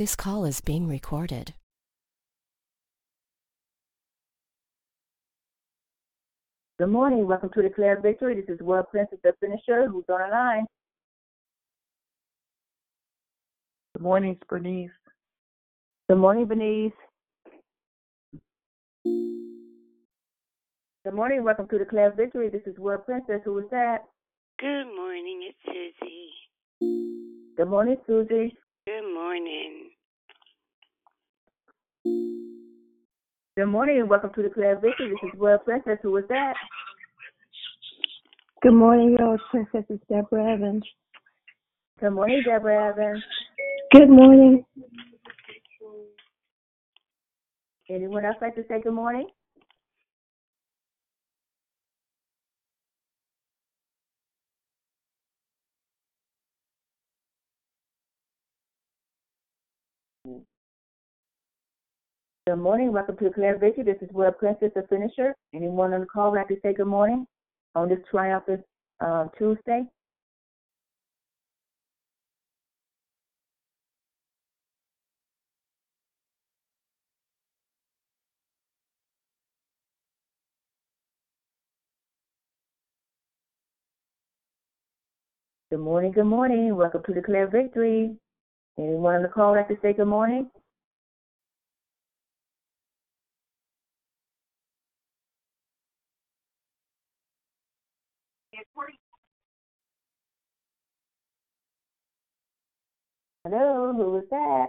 This call is being recorded. Good morning. Welcome to Declare Victory. This is World Princess, the finisher, who's on the line. Good morning, Bernice. Good morning, Bernice. Good morning. Welcome to Declare Victory. This is World Princess. Who is that? Good morning, it's Susie. Good morning, Susie. Good morning. Good morning. and Welcome to the Declare Victory. This is World Princess. Who is that? Good morning, your princess is Deborah Evans. Good morning, Deborah Evans. Good morning. Anyone else like to say good morning? Good morning. Welcome to Declare Victory. This is World Princess, the finisher. Anyone on the call like to say good morning on this triumphant uh, Tuesday? Good morning, good morning. Welcome to Declare Victory. Anyone on the call like to say good morning? Hello, who is that?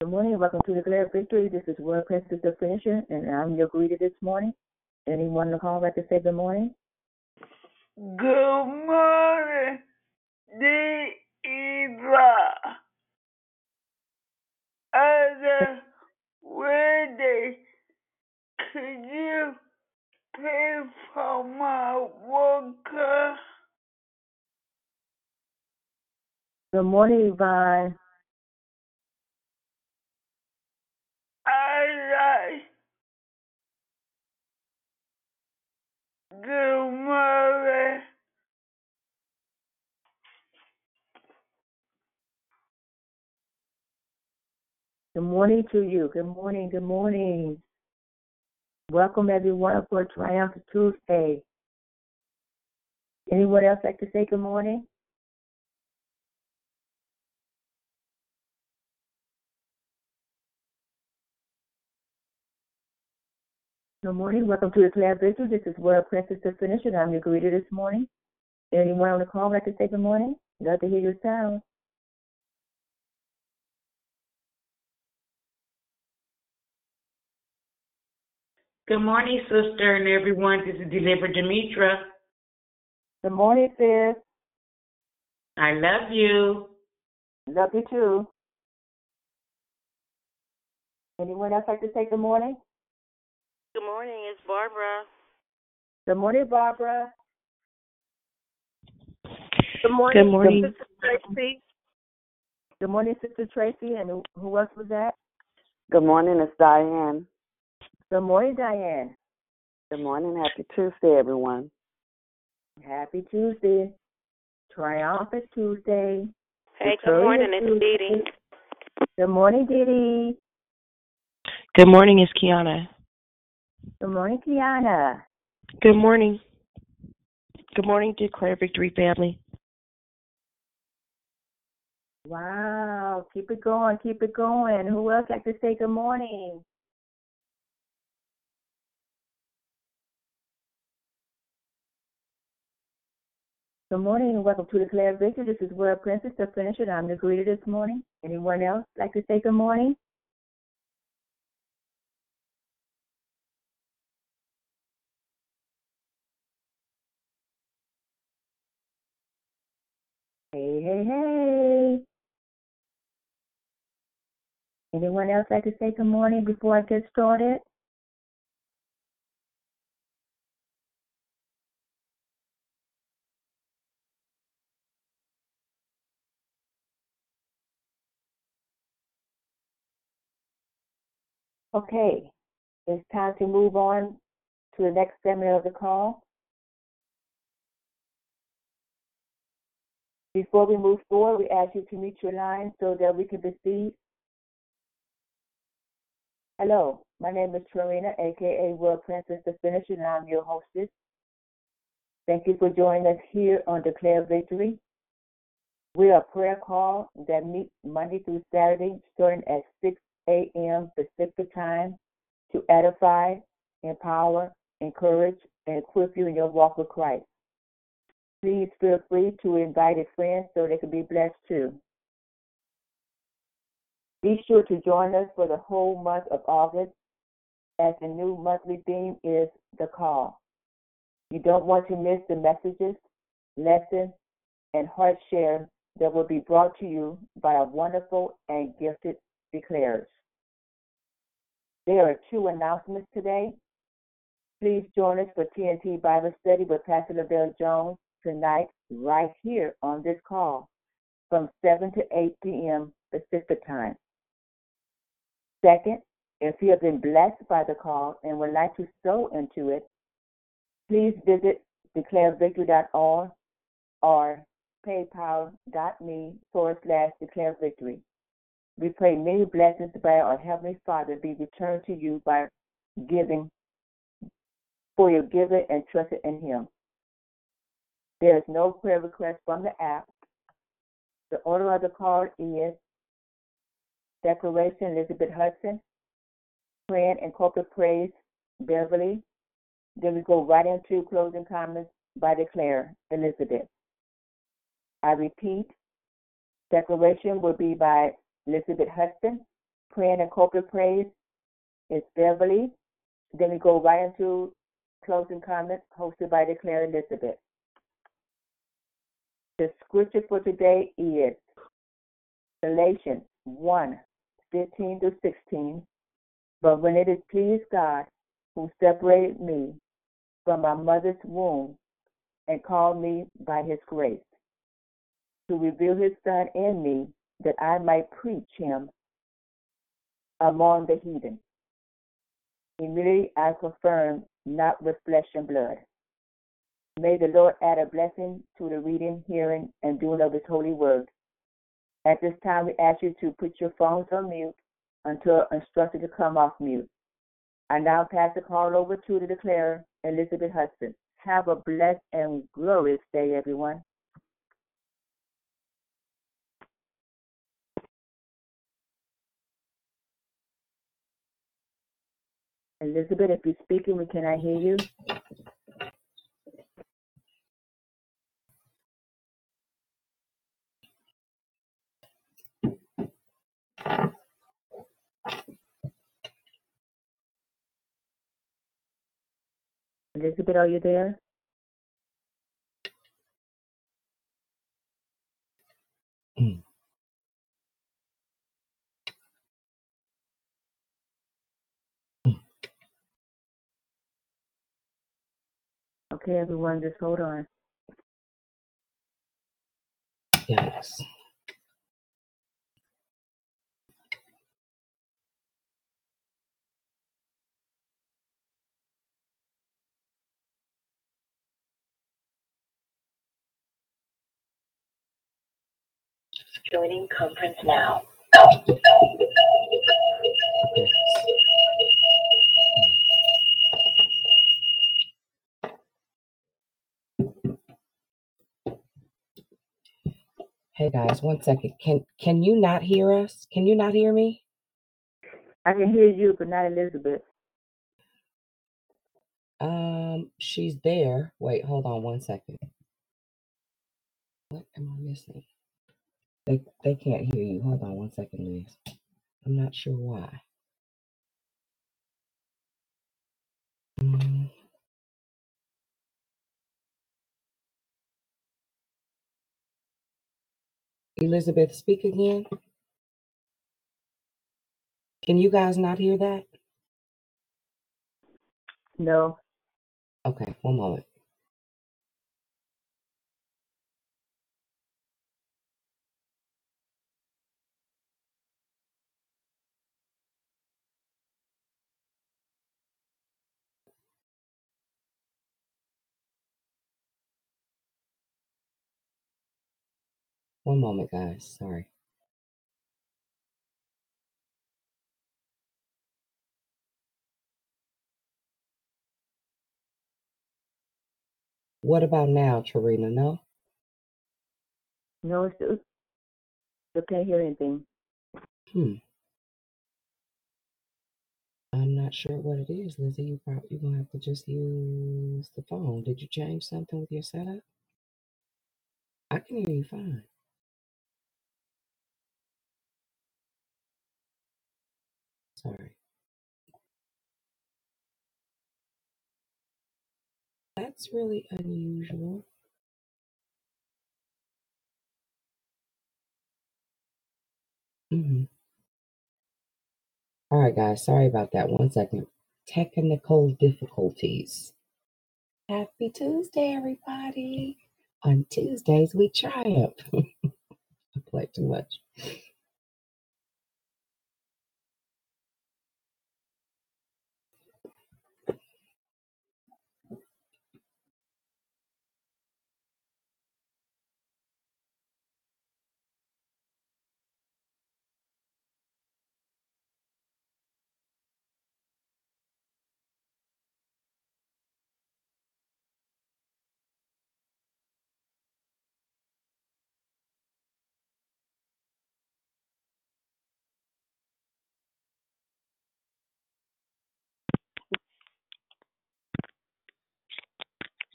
Good morning. Welcome to the Declare Victory. This is World Princess the Finisher, and I'm your greeter this morning. Anyone on the call like to say good morning? Good morning, Eva. Other Wednesday, could you pay for my worker? Good morning, Yvonne. I like. Good morning. Good morning to you. Good morning, good morning. Welcome everyone for Triumphant Tuesday. Anyone else like to say good morning? Good morning. Welcome to the Declare Victory. This is World Princess the Finisher. and I'm your greeter this morning. Anyone on the call like to say good morning? Love to hear your sound. Good morning, sister and everyone. This is Deliver Demetra. Good morning, sis. I love you. Love you too. Anyone else like to say good morning? Good morning, it's Barbara. Good morning, Barbara. Good morning. Good morning. Sister Tracy. Good morning, Sister Tracy. And who- who else was that? Good morning, it's Diane. Good morning, Diane. Good morning, happy Tuesday, everyone. Happy Tuesday. Triumphant Tuesday. Hey, good morning, it's Tuesday. Dee Dee. Good morning, Didi. Good morning, it's Kiana. Good morning, Kiana. Good morning. Good morning, Declare Victory family. Wow. Keep it going. Keep it going. Who else like to say good morning? Good morning and welcome to the Declare Victory. This is World Princess, the finisher. I'm the greeter this morning. Anyone else like to say good morning? Hey, hey, hey. Anyone else like to say good morning before I get started? Okay, it's time to move on to the next segment of the call. Before we move forward, we ask you to mute your line so that we can proceed. Hello, my name is Trina, aka World Princess the Finisher, and I'm your hostess. Thank you for joining us here on Declare Victory. We are a prayer call that meets Monday through Saturday, starting at 6 a.m. Pacific time, to edify, empower, encourage, and equip you in your walk with Christ. Please feel free to invite a friend so they can be blessed too. Be sure to join us for the whole month of August as the new monthly theme is the call. You don't want to miss the messages, lessons, and heart share that will be brought to you by our wonderful and gifted declarers. There are two announcements today. Please join us for TNT Bible Study with Pastor LaBelle Jones tonight, right here on this call, from 7 to 8 p.m. Pacific Time. Second, if you have been blessed by the call and would like to sow into it, please visit declarevictory.org or paypal.me forward slash declare victory. We pray many blessings by our Heavenly Father be returned to you by giving for your giving and trusting in Him. There is no prayer request from the app. The order of the call is Declaration Elizabeth Hudson, Praying and Corporate Praise Beverly. Then we go right into closing comments by Declare Elizabeth. I repeat, declaration will be by Elizabeth Hudson. Praying and corporate praise is Beverly. Then we go right into closing comments hosted by Declare Elizabeth. The scripture for today is Galatians 1 15 to 16. But when it is pleased God who separated me from my mother's womb and called me by his grace to reveal his son in me that I might preach him among the heathen. Immediately I confirm not with flesh and blood. May the Lord add a blessing to the reading, hearing, and doing of his holy word. At this time, we ask you to put your phones on mute until instructed to come off mute. I now pass the call over to the declarer, Elizabeth Hudson. Have a blessed and glorious day, everyone. Elizabeth, if you're speaking, we cannot hear you. Elizabeth, are you there? Okay, everyone, just hold on. Yes. Joining conference now. Hey guys, one second. Can can you not hear us? Can you not hear me? I can hear you, but not Elizabeth. Um, she's there. Wait, hold on one second. What am I missing? They they can't hear you. Hold on one second, Liz. I'm not sure why. Mm, Elizabeth, speak again. Can you guys not hear that? No. Okay, one moment. One moment, guys. Sorry. What about now, Trina? No? No, it's still, still can't hear anything. Hmm. I'm not sure what it is, Lizzie. You probably you're gonna have to just use the phone. Did you change something with your setup? I can hear you fine. Sorry. That's really unusual. hmm All right, guys. Sorry about that. One second. Technical difficulties. Happy Tuesday, everybody. On Tuesdays, we triumph. I play too much.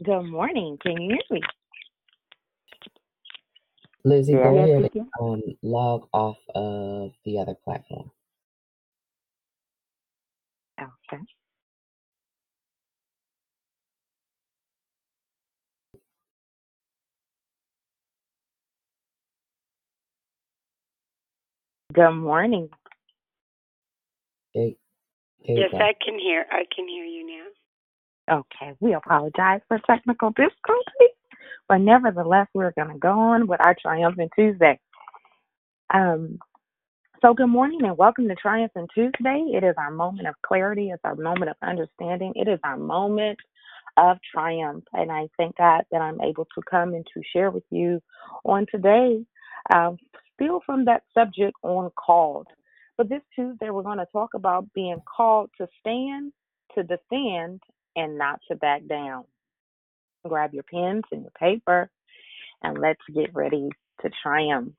Good morning. Can you hear me? Lizzie, go Yes, ahead we and can. um, log off of the other platform. Okay. Good morning. There, there you Yes, go. I can hear. I can hear you now. Okay. We apologize for technical difficulty, but nevertheless, we're going to go on with our Triumphant Tuesday. Um, so, good morning and welcome to Triumphant Tuesday. It is our moment of clarity, it's our moment of understanding, it is our moment of triumph. And I thank God that I'm able to come and to share with you on today, um, still from that subject on called. But this Tuesday, we're going to talk about being called to stand, to defend, and not to back down. Grab your pens and your paper, and let's get ready to triumph.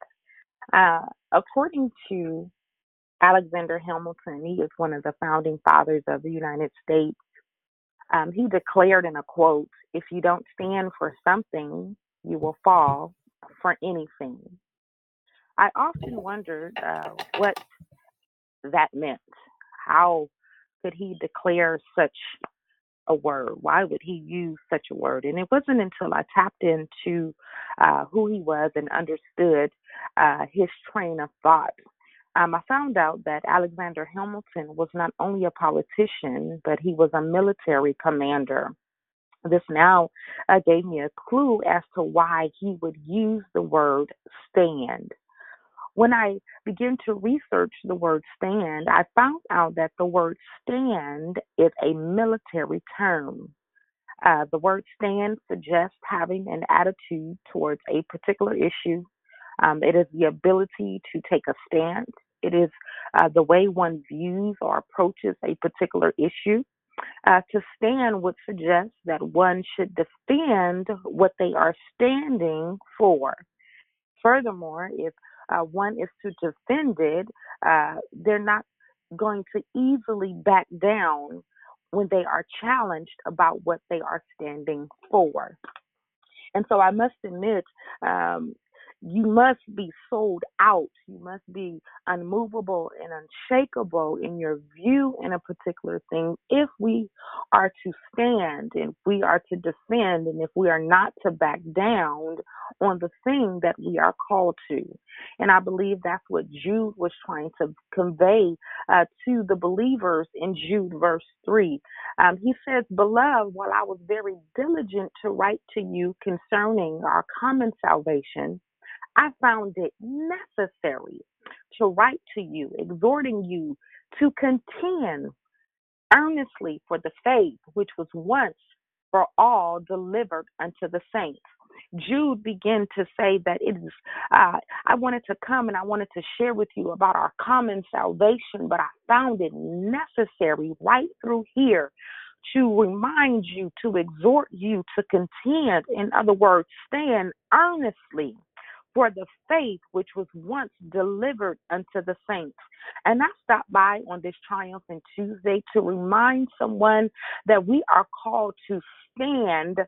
Uh, according to Alexander Hamilton, he is one of the founding fathers of the United States. Um, he declared in a quote, If you don't stand for something, you will fall for anything. I often wondered uh, what that meant. How could he declare such a word? Why would he use such a word? And it wasn't until I tapped into uh, who he was and understood uh, his train of thought. Um, I found out that Alexander Hamilton was not only a politician, but he was a military commander. This now uh, gave me a clue as to why he would use the word stand. When I began to research the word stand, I found out that the word stand is a military term. Uh, the word stand suggests having an attitude towards a particular issue. Um, it is the ability to take a stand. It is uh, the way one views or approaches a particular issue. Uh, to stand would suggest that one should defend what they are standing for. Furthermore, if uh, one is to defend it, uh, they're not going to easily back down when they are challenged about what they are standing for. And so I must admit, um, you must be sold out. You must be unmovable and unshakable in your view in a particular thing if we are to stand and we are to defend and if we are not to back down on the thing that we are called to. And I believe that's what Jude was trying to convey uh, to the believers in Jude verse 3. Um, he says, Beloved, while I was very diligent to write to you concerning our common salvation, I found it necessary to write to you, exhorting you to contend earnestly for the faith which was once for all delivered unto the saints. Jude began to say that it is, uh, I wanted to come and I wanted to share with you about our common salvation, but I found it necessary right through here to remind you, to exhort you to contend. In other words, stand earnestly for the faith which was once delivered unto the saints. And I stopped by on this triumphant Tuesday to remind someone that we are called to stand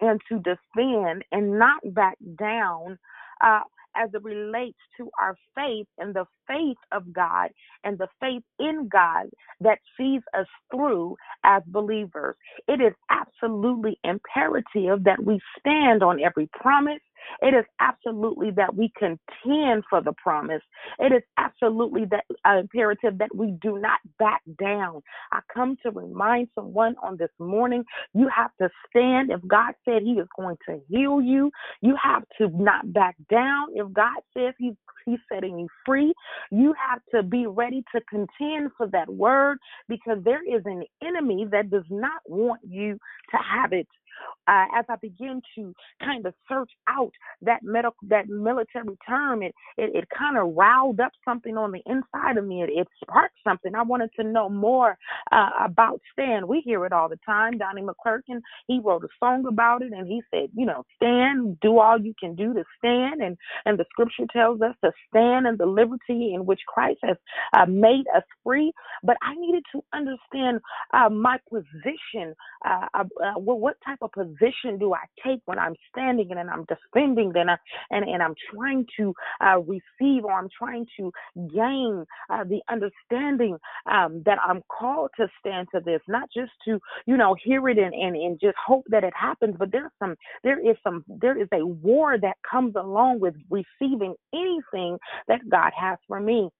and to defend and not back down. Uh, as it relates to our faith and the faith of God and the faith in God that sees us through as believers. It is absolutely imperative that we stand on every promise it is absolutely that we contend for the promise. It is absolutely that uh, imperative that we do not back down. I come to remind someone on this morning, you have to stand. If God said He is going to heal you, you have to not back down. If God says He's He's setting you free. You have to be ready to contend for that word because there is an enemy that does not want you to have it uh, as I begin to kind of search out that medical that military term, it it, it kind of riled up something on the inside of me. It, it sparked something. I wanted to know more uh, about stand. We hear it all the time. Donnie McClurkin he wrote a song about it, and he said, you know, stand, do all you can do to stand, and and the scripture tells us to stand in the liberty in which Christ has uh, made us free. But I needed to understand uh, my position. Uh, uh what type of position do I take when I'm standing and I'm defending and I, and and I'm trying to uh, receive or I'm trying to gain uh, the understanding um, that I'm called to stand to this, not just to you know hear it and, and and just hope that it happens, but there's some there is some there is a war that comes along with receiving anything that God has for me.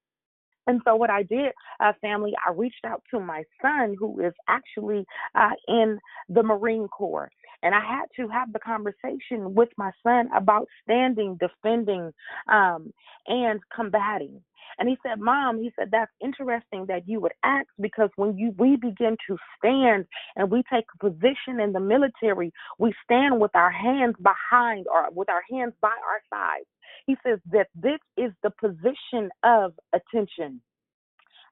And so, what I did, uh, family, I reached out to my son, who is actually uh, in the Marine Corps. And I had to have the conversation with my son about standing, defending, um, and combating. And he said, Mom, he said, that's interesting that you would ask because when you we begin to stand and we take a position in the military, we stand with our hands behind or with our hands by our sides. He says that this is the position of attention.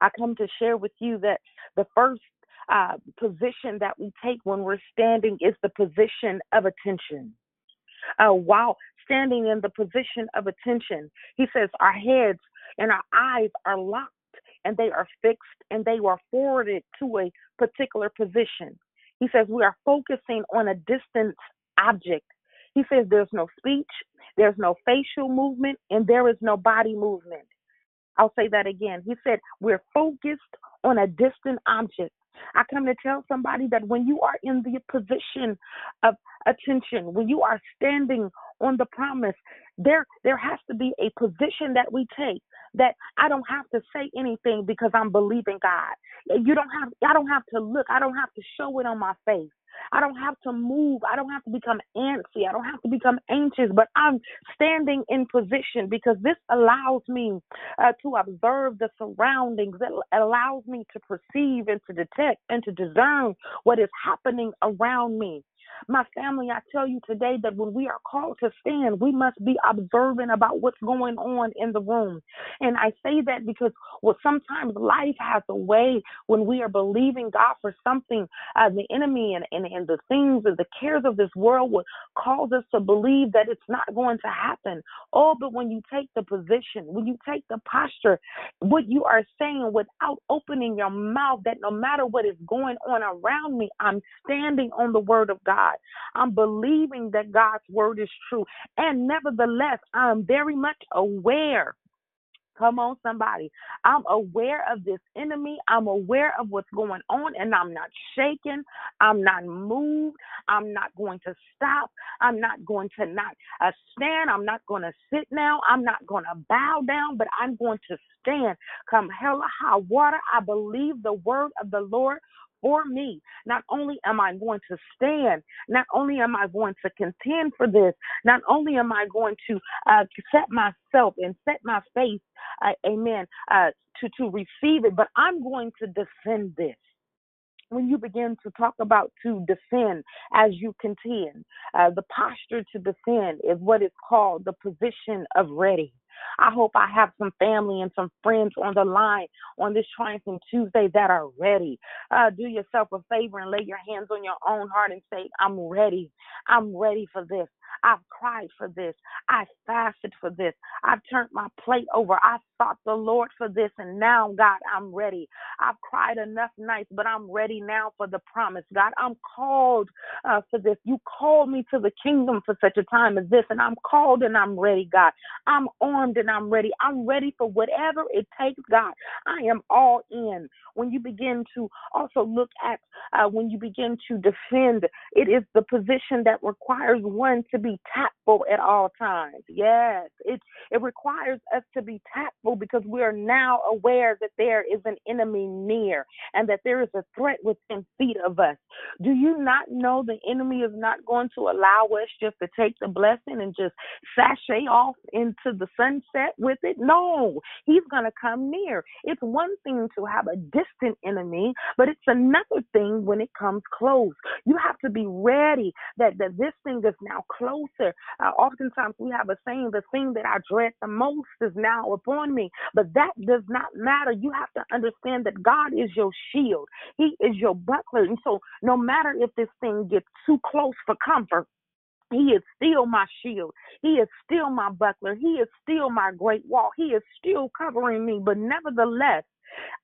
I come to share with you that the first uh, position that we take when we're standing is the position of attention. Uh, while standing in the position of attention, he says our heads and our eyes are locked and they are fixed and they are forwarded to a particular position. He says we are focusing on a distant object. He says there's no speech, there's no facial movement, and there is no body movement. I'll say that again. He said we're focused on a distant object. I come to tell somebody that when you are in the position of attention, when you are standing on the promise, there there has to be a position that we take that I don't have to say anything because I'm believing God. You don't have I don't have to look, I don't have to show it on my face. I don't have to move. I don't have to become antsy. I don't have to become anxious, but I'm standing in position because this allows me uh, to observe the surroundings. It allows me to perceive and to detect and to discern what is happening around me. My family, I tell you today that when we are called to stand, we must be observant about what's going on in the room. And I say that because well, sometimes life has a way when we are believing God for something, uh, the enemy and, and, and the things and the cares of this world would cause us to believe that it's not going to happen. Oh, but when you take the position, when you take the posture, what you are saying without opening your mouth, that no matter what is going on around me, I'm standing on the word of God. God. I'm believing that God's word is true. And nevertheless, I'm very much aware Come on, somebody. I'm aware of this enemy. I'm aware of what's going on, and I'm not shaken. I'm not moved. I'm not going to stop. I'm not going to not uh, stand. I'm not going to sit now. I'm not going to bow down, but I'm going to stand. Come hell or high water. I believe the word of the Lord for me. Not only am I going to stand, not only am I going to contend for this, not only am I going to uh, set myself and set my face, uh, amen, uh, to, to receive it, but I'm going to defend this. when you begin to talk about to defend as you contend, uh, the posture to defend is what is called the position of ready. I hope I have some family and some friends on the line on this Triumphant Tuesday that are ready. Uh, do yourself a favor and lay your hands on your own heart and say, I'm ready. I'm ready for this. I've cried for this. I fasted for this. I've turned my plate over. I sought the Lord for this. And now, God, I'm ready. I've cried enough nights, but I'm ready now for the promise. God, I'm called uh, for this. You called me to the kingdom for such a time as this. And I'm called and I'm ready, God. I'm armed and I'm ready. I'm ready for whatever it takes, God. I am all in. When you begin to also look at, uh, when you begin to defend, it is the position that requires one to be tactful at all times. Yes, it it requires us to be tactful because we are now aware that there is an enemy near and that there is a threat within feet of us. Do you not know the enemy is not going to allow us just to take the blessing and just sashay off into the sunset with it? No, he's going to come near. It's one thing to have a distant enemy, but it's another thing when it comes close. You have to be ready that, that this thing is now closer. Uh, oftentimes we have a saying, the thing that I dread the most is now upon me. But that does not matter. You have to understand that God is your shield, He is your buckler. And so, no matter if this thing gets too close for comfort, he is still my shield. He is still my buckler. He is still my great wall. He is still covering me. But nevertheless,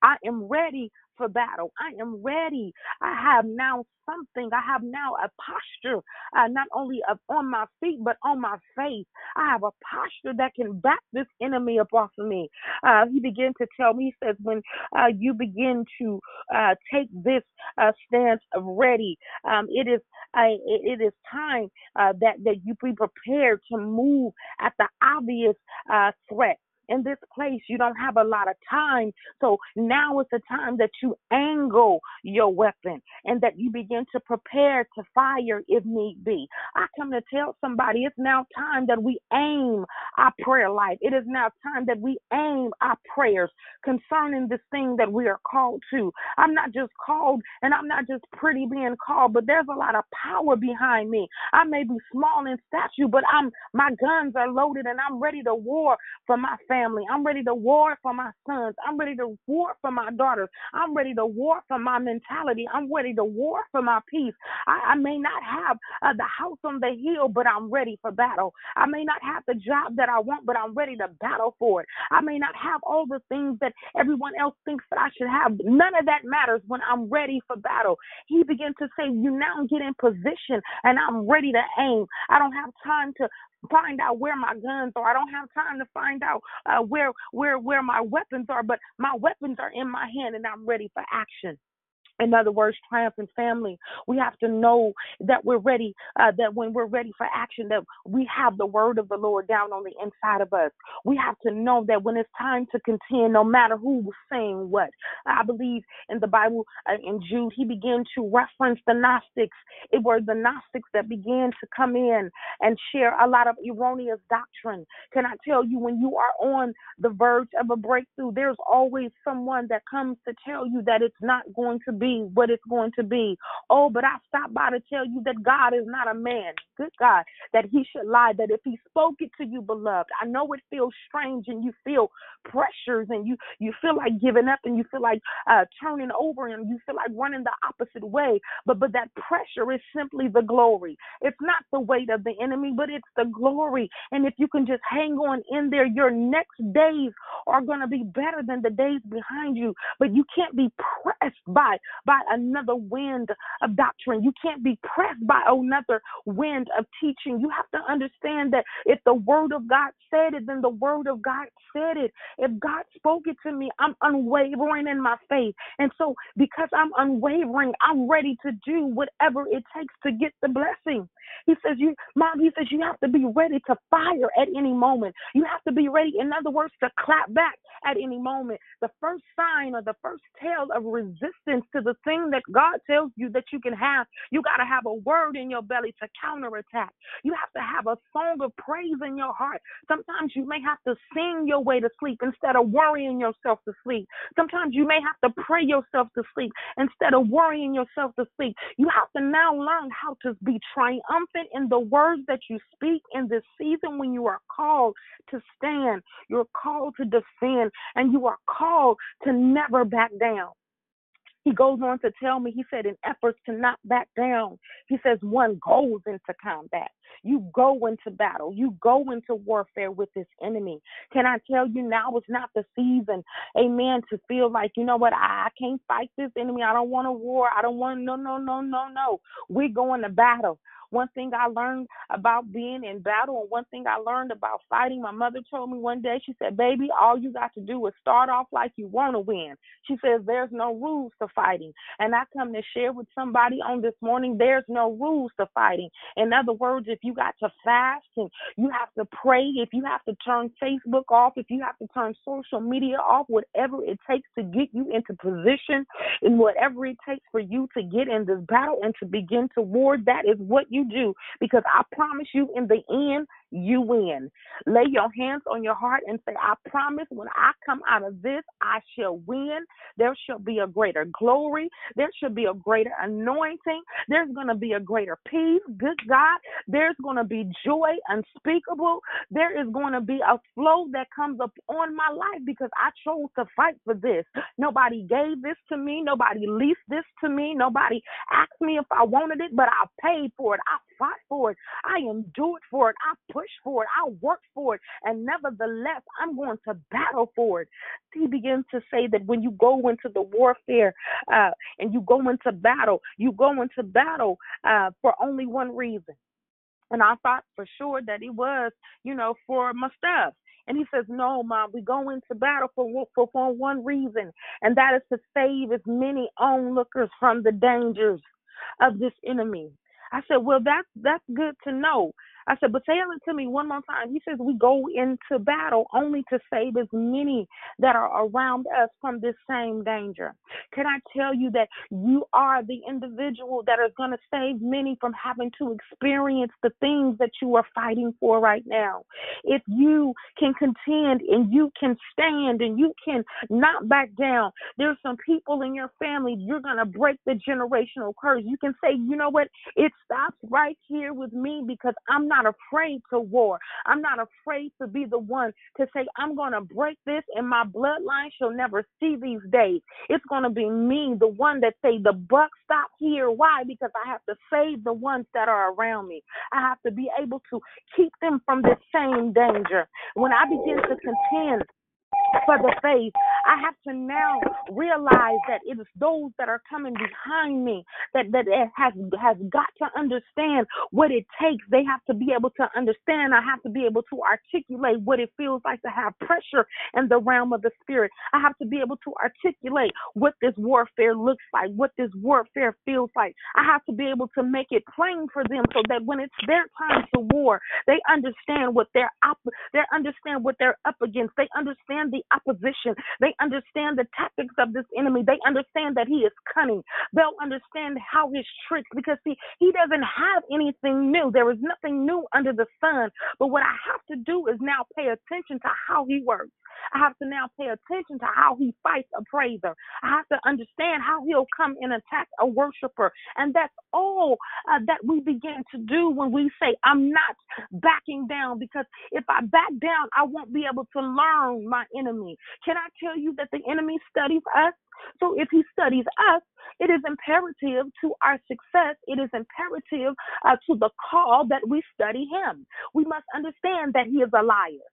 I am ready for battle. I am ready. I have now something. I have now a posture, uh, not only of on my feet, but on my face. I have a posture that can back this enemy up off of me. Uh, he began to tell me, he says, when uh, you begin to uh, take this uh, stance of ready, um, it is it is time uh, that that you be prepared to move at the obvious threat in this place, you don't have a lot of time. So now is the time that you angle your weapon and that you begin to prepare to fire if need be. I come to tell somebody it's now time that we aim our prayer life. It is now time that we aim our prayers concerning this thing that we are called to. I'm not just called and I'm not just pretty being called, but there's a lot of power behind me. I may be small in stature, but I'm my guns are loaded and I'm ready to war for my family. I'm ready to war for my sons. I'm ready to war for my daughters. I'm ready to war for my mentality. I'm ready to war for my peace. I, I may not have uh, the house on the hill, but I'm ready for battle. I may not have the job that I want, but I'm ready to battle for it. I may not have all the things that everyone else thinks that I should have. None of that matters when I'm ready for battle. He began to say, You now get in position and I'm ready to aim. I don't have time to find out where my guns are. I don't have time to find out uh, where where where my weapons are, but my weapons are in my hand and I'm ready for action in other words, triumphant family, we have to know that we're ready, uh, that when we're ready for action, that we have the word of the Lord down on the inside of us. We have to know that when it's time to contend, no matter who's saying what. I believe in the Bible, uh, in Jude, he began to reference the Gnostics. It were the Gnostics that began to come in and share a lot of erroneous doctrine. Can I tell you, when you are on the verge of a breakthrough, there's always someone that comes to tell you that it's not going to be what it's going to be. Oh, but I stopped by to tell you that God is not a man. Good God, that he should lie, that if he spoke it to you, beloved, I know it feels strange and you feel pressures and you, you feel like giving up and you feel like uh, turning over and you feel like running the opposite way. But, but that pressure is simply the glory. It's not the weight of the enemy, but it's the glory. And if you can just hang on in there, your next days are going to be better than the days behind you. But you can't be pressed by by another wind of doctrine. You can't be pressed by another wind of teaching. You have to understand that if the word of God said it, then the word of God said it. If God spoke it to me, I'm unwavering in my faith. And so, because I'm unwavering, I'm ready to do whatever it takes to get the blessing. He says, You, mom, he says, you have to be ready to fire at any moment. You have to be ready, in other words, to clap back at any moment. The first sign or the first tale of resistance to to the thing that God tells you that you can have, you got to have a word in your belly to counterattack. You have to have a song of praise in your heart. Sometimes you may have to sing your way to sleep instead of worrying yourself to sleep. Sometimes you may have to pray yourself to sleep instead of worrying yourself to sleep. You have to now learn how to be triumphant in the words that you speak in this season when you are called to stand, you're called to defend, and you are called to never back down. He goes on to tell me, he said, in efforts to not back down, he says, one goes into combat. You go into battle. You go into warfare with this enemy. Can I tell you now is not the season, amen, to feel like, you know what, I, can't fight this enemy. I don't want a war. I don't want, no, no, no, no, no. We're going to battle. One thing I learned about being in battle and one thing I learned about fighting, my mother told me one day, she said, Baby, all you got to do is start off like you want to win. She says, There's no rules to fighting. And I come to share with somebody on this morning, there's no rules to fighting. In other words, if you got to fast and you have to pray, if you have to turn Facebook off, if you have to turn social media off, whatever it takes to get you into position and whatever it takes for you to get in this battle and to begin to war, that is what you do. Because I promise you, in the end, you win. Lay your hands on your heart and say, I promise when I come out of this, I shall win. There shall be a greater glory. There shall be a greater anointing. There's going to be a greater peace. Good God. There's going to be joy unspeakable. There is going to be a flow that comes up on my life because I chose to fight for this. Nobody gave this to me. Nobody leased this to me. Nobody asked me if I wanted it, but I paid for it. I fought for it. I endured for it. I pushed for it. I work for it. And nevertheless, I'm going to battle for it. He begins to say that when you go into the warfare uh, and you go into battle, you go into battle uh, for only one reason. And I thought for sure that it was, you know, for my stuff. And he says, No, mom, we go into battle for, for, for one reason, and that is to save as many onlookers from the dangers of this enemy. I said, Well, that's that's good to know. I said, but say it to me one more time. He says we go into battle only to save as many that are around us from this same danger. Can I tell you that you are the individual that is going to save many from having to experience the things that you are fighting for right now? If you can contend and you can stand and you can not back down, there's some people in your family, you're going to break the generational curse. You can say, you know what? It stops right here with me because I'm not afraid to war. I'm not afraid to be the one to say, I'm going to break this and my bloodline shall never see these days. It's going to be me, the one that say, the buck stop here. Why? Because I have to save the ones that are around me. I have to be able to keep them from the same danger. When I begin to contend for the faith. I have to now realize that it is those that are coming behind me that that has has got to understand what it takes. They have to be able to understand. I have to be able to articulate what it feels like to have pressure in the realm of the spirit. I have to be able to articulate what this warfare looks like, what this warfare feels like. I have to be able to make it plain for them so that when it's their time to war, they understand what they're up, they understand what they're up against. They understand the opposition. They understand the tactics of this enemy. They understand that he is cunning. They'll understand how his tricks, because see, he doesn't have anything new. There is nothing new under the sun. But what I have to do is now pay attention to how he works. I have to now pay attention to how he fights a praiser. I have to understand how he'll come and attack a worshiper. And that's all uh, that we begin to do when we say, I'm not backing down, because if I back down, I won't be able to learn my enemy. Can I tell you that the enemy studies us? So if he studies us, it is imperative to our success, it is imperative uh, to the call that we study him. We must understand that he is a liar.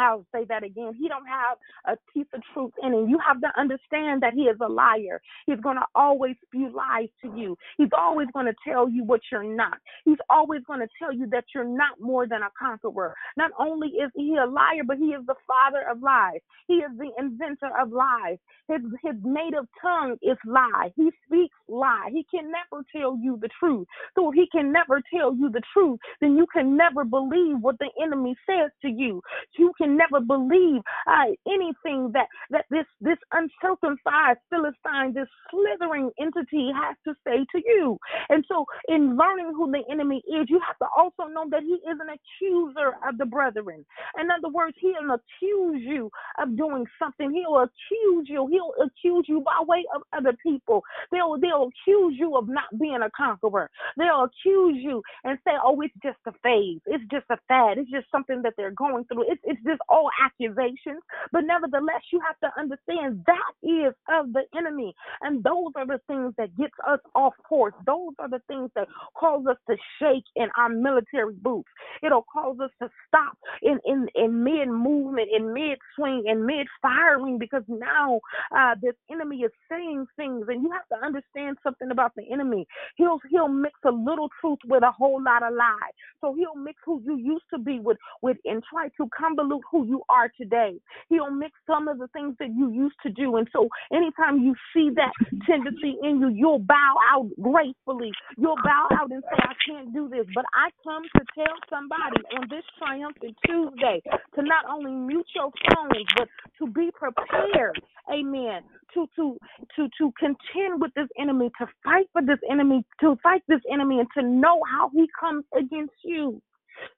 I'll say that again. He don't have a piece of truth in him. You have to understand that he is a liar. He's going to always spew lies to you. He's always going to tell you what you're not. He's always going to tell you that you're not more than a conqueror. Not only is he a liar, but he is the father of lies. He is the inventor of lies. His his native tongue is lie. He speaks lie. He can never tell you the truth. So if he can never tell you the truth, then you can never believe what the enemy says to you. You can can never believe uh, anything that that this this uncircumcised Philistine, this slithering entity, has to say to you. And so, in learning who the enemy is, you have to also know that he is an accuser of the brethren. In other words, he'll accuse you of doing something. He'll accuse you. He'll accuse you by way of other people. They'll they'll accuse you of not being a conqueror. They'll accuse you and say, "Oh, it's just a phase. It's just a fad. It's just something that they're going through. It's it's just all accusations." But nevertheless, you have to understand that is of the enemy, and those are the things that gets us off course. Those are the things that cause us to shake in our military boots. It'll cause us to stop in in in mid movement, in mid swing, in mid firing because now uh, this enemy is saying things, and you have to understand something about the enemy. He'll he'll mix a little truth with a whole lot of lie. So he'll mix who you used to be with with and try to convolute who you are today. He'll mix some of the things that you used to do, and so anytime you see that tendency in you, you'll bow out gracefully. You'll bow out and say, "I can't do this." But I come to tell somebody on this triumphant Tuesday to not only mute your phones, but to be prepared. Amen. To to to to contend with this enemy, to fight for this enemy, to fight this enemy, and to know how he comes against you.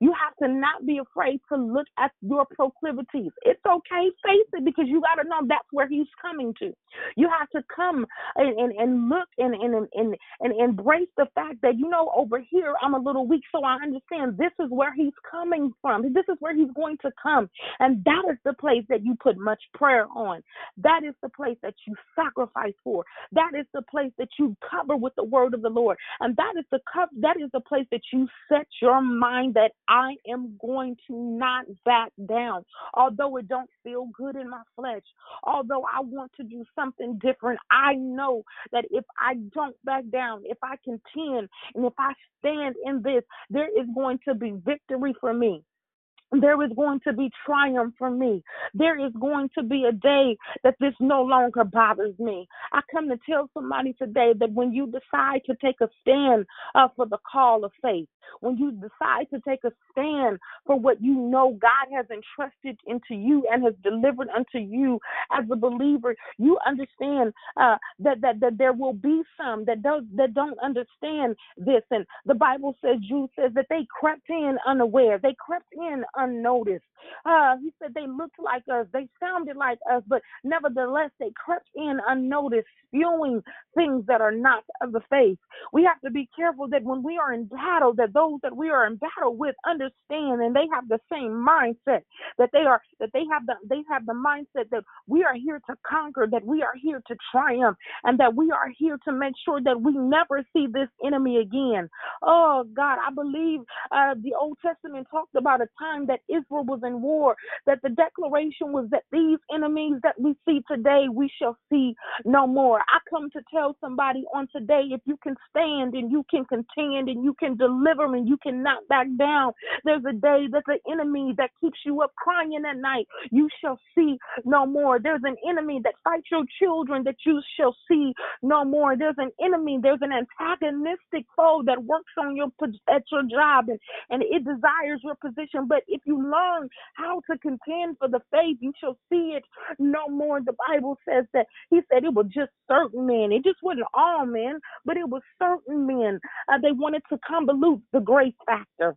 You have to not be afraid to look at your proclivities. It's okay, face it, because you got to know that's where he's coming to. You have to come and, and, and look and, and, and, and embrace the fact that, you know, over here I'm a little weak, so I understand this is where he's coming from. This is where he's going to come. And that is the place that you put much prayer on. That is the place that you sacrifice for. That is the place that you cover with the word of the Lord. And that is the cup that is the place that you set your mind that I am going to not back down. Although it don't feel good in my flesh, although I want to do something different, I know that if I don't back down, if I contend, and if I stand in this, there is going to be victory for me there is going to be triumph for me. There is going to be a day that this no longer bothers me. I come to tell somebody today that when you decide to take a stand uh, for the call of faith, when you decide to take a stand for what you know God has entrusted into you and has delivered unto you as a believer, you understand uh, that, that that there will be some that don't that don't understand this. And the Bible says, Jude says that they crept in unaware. They crept in unnoticed. Uh, he said they looked like us, they sounded like us, but nevertheless they crept in unnoticed, spewing things that are not of the faith. We have to be careful that when we are in battle, that those that we are in battle with understand and they have the same mindset that they are that they have the they have the mindset that we are here to conquer, that we are here to triumph, and that we are here to make sure that we never see this enemy again. Oh God, I believe uh, the Old Testament talked about a time that Israel was in war, that the declaration was that these enemies that we see today, we shall see no more. I come to tell somebody on today if you can stand and you can contend and you can deliver and you can knock back down, there's a day that the enemy that keeps you up crying at night, you shall see no more. There's an enemy that fights your children that you shall see no more. There's an enemy, there's an antagonistic foe that works on your at your job and, and it desires your position. But if you learn how to contend for the faith, you shall see it no more. The Bible says that he said it was just certain men. It just wasn't all men, but it was certain men. Uh, they wanted to convolute the grace factor.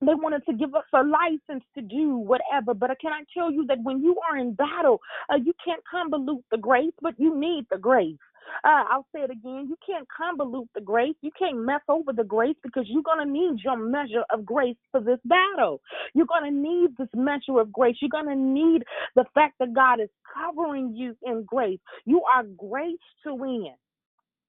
They wanted to give us a license to do whatever. But can I tell you that when you are in battle, uh, you can't convolute the grace, but you need the grace. Uh, I'll say it again. You can't convolute the grace. You can't mess over the grace because you're going to need your measure of grace for this battle. You're going to need this measure of grace. You're going to need the fact that God is covering you in grace. You are grace to win.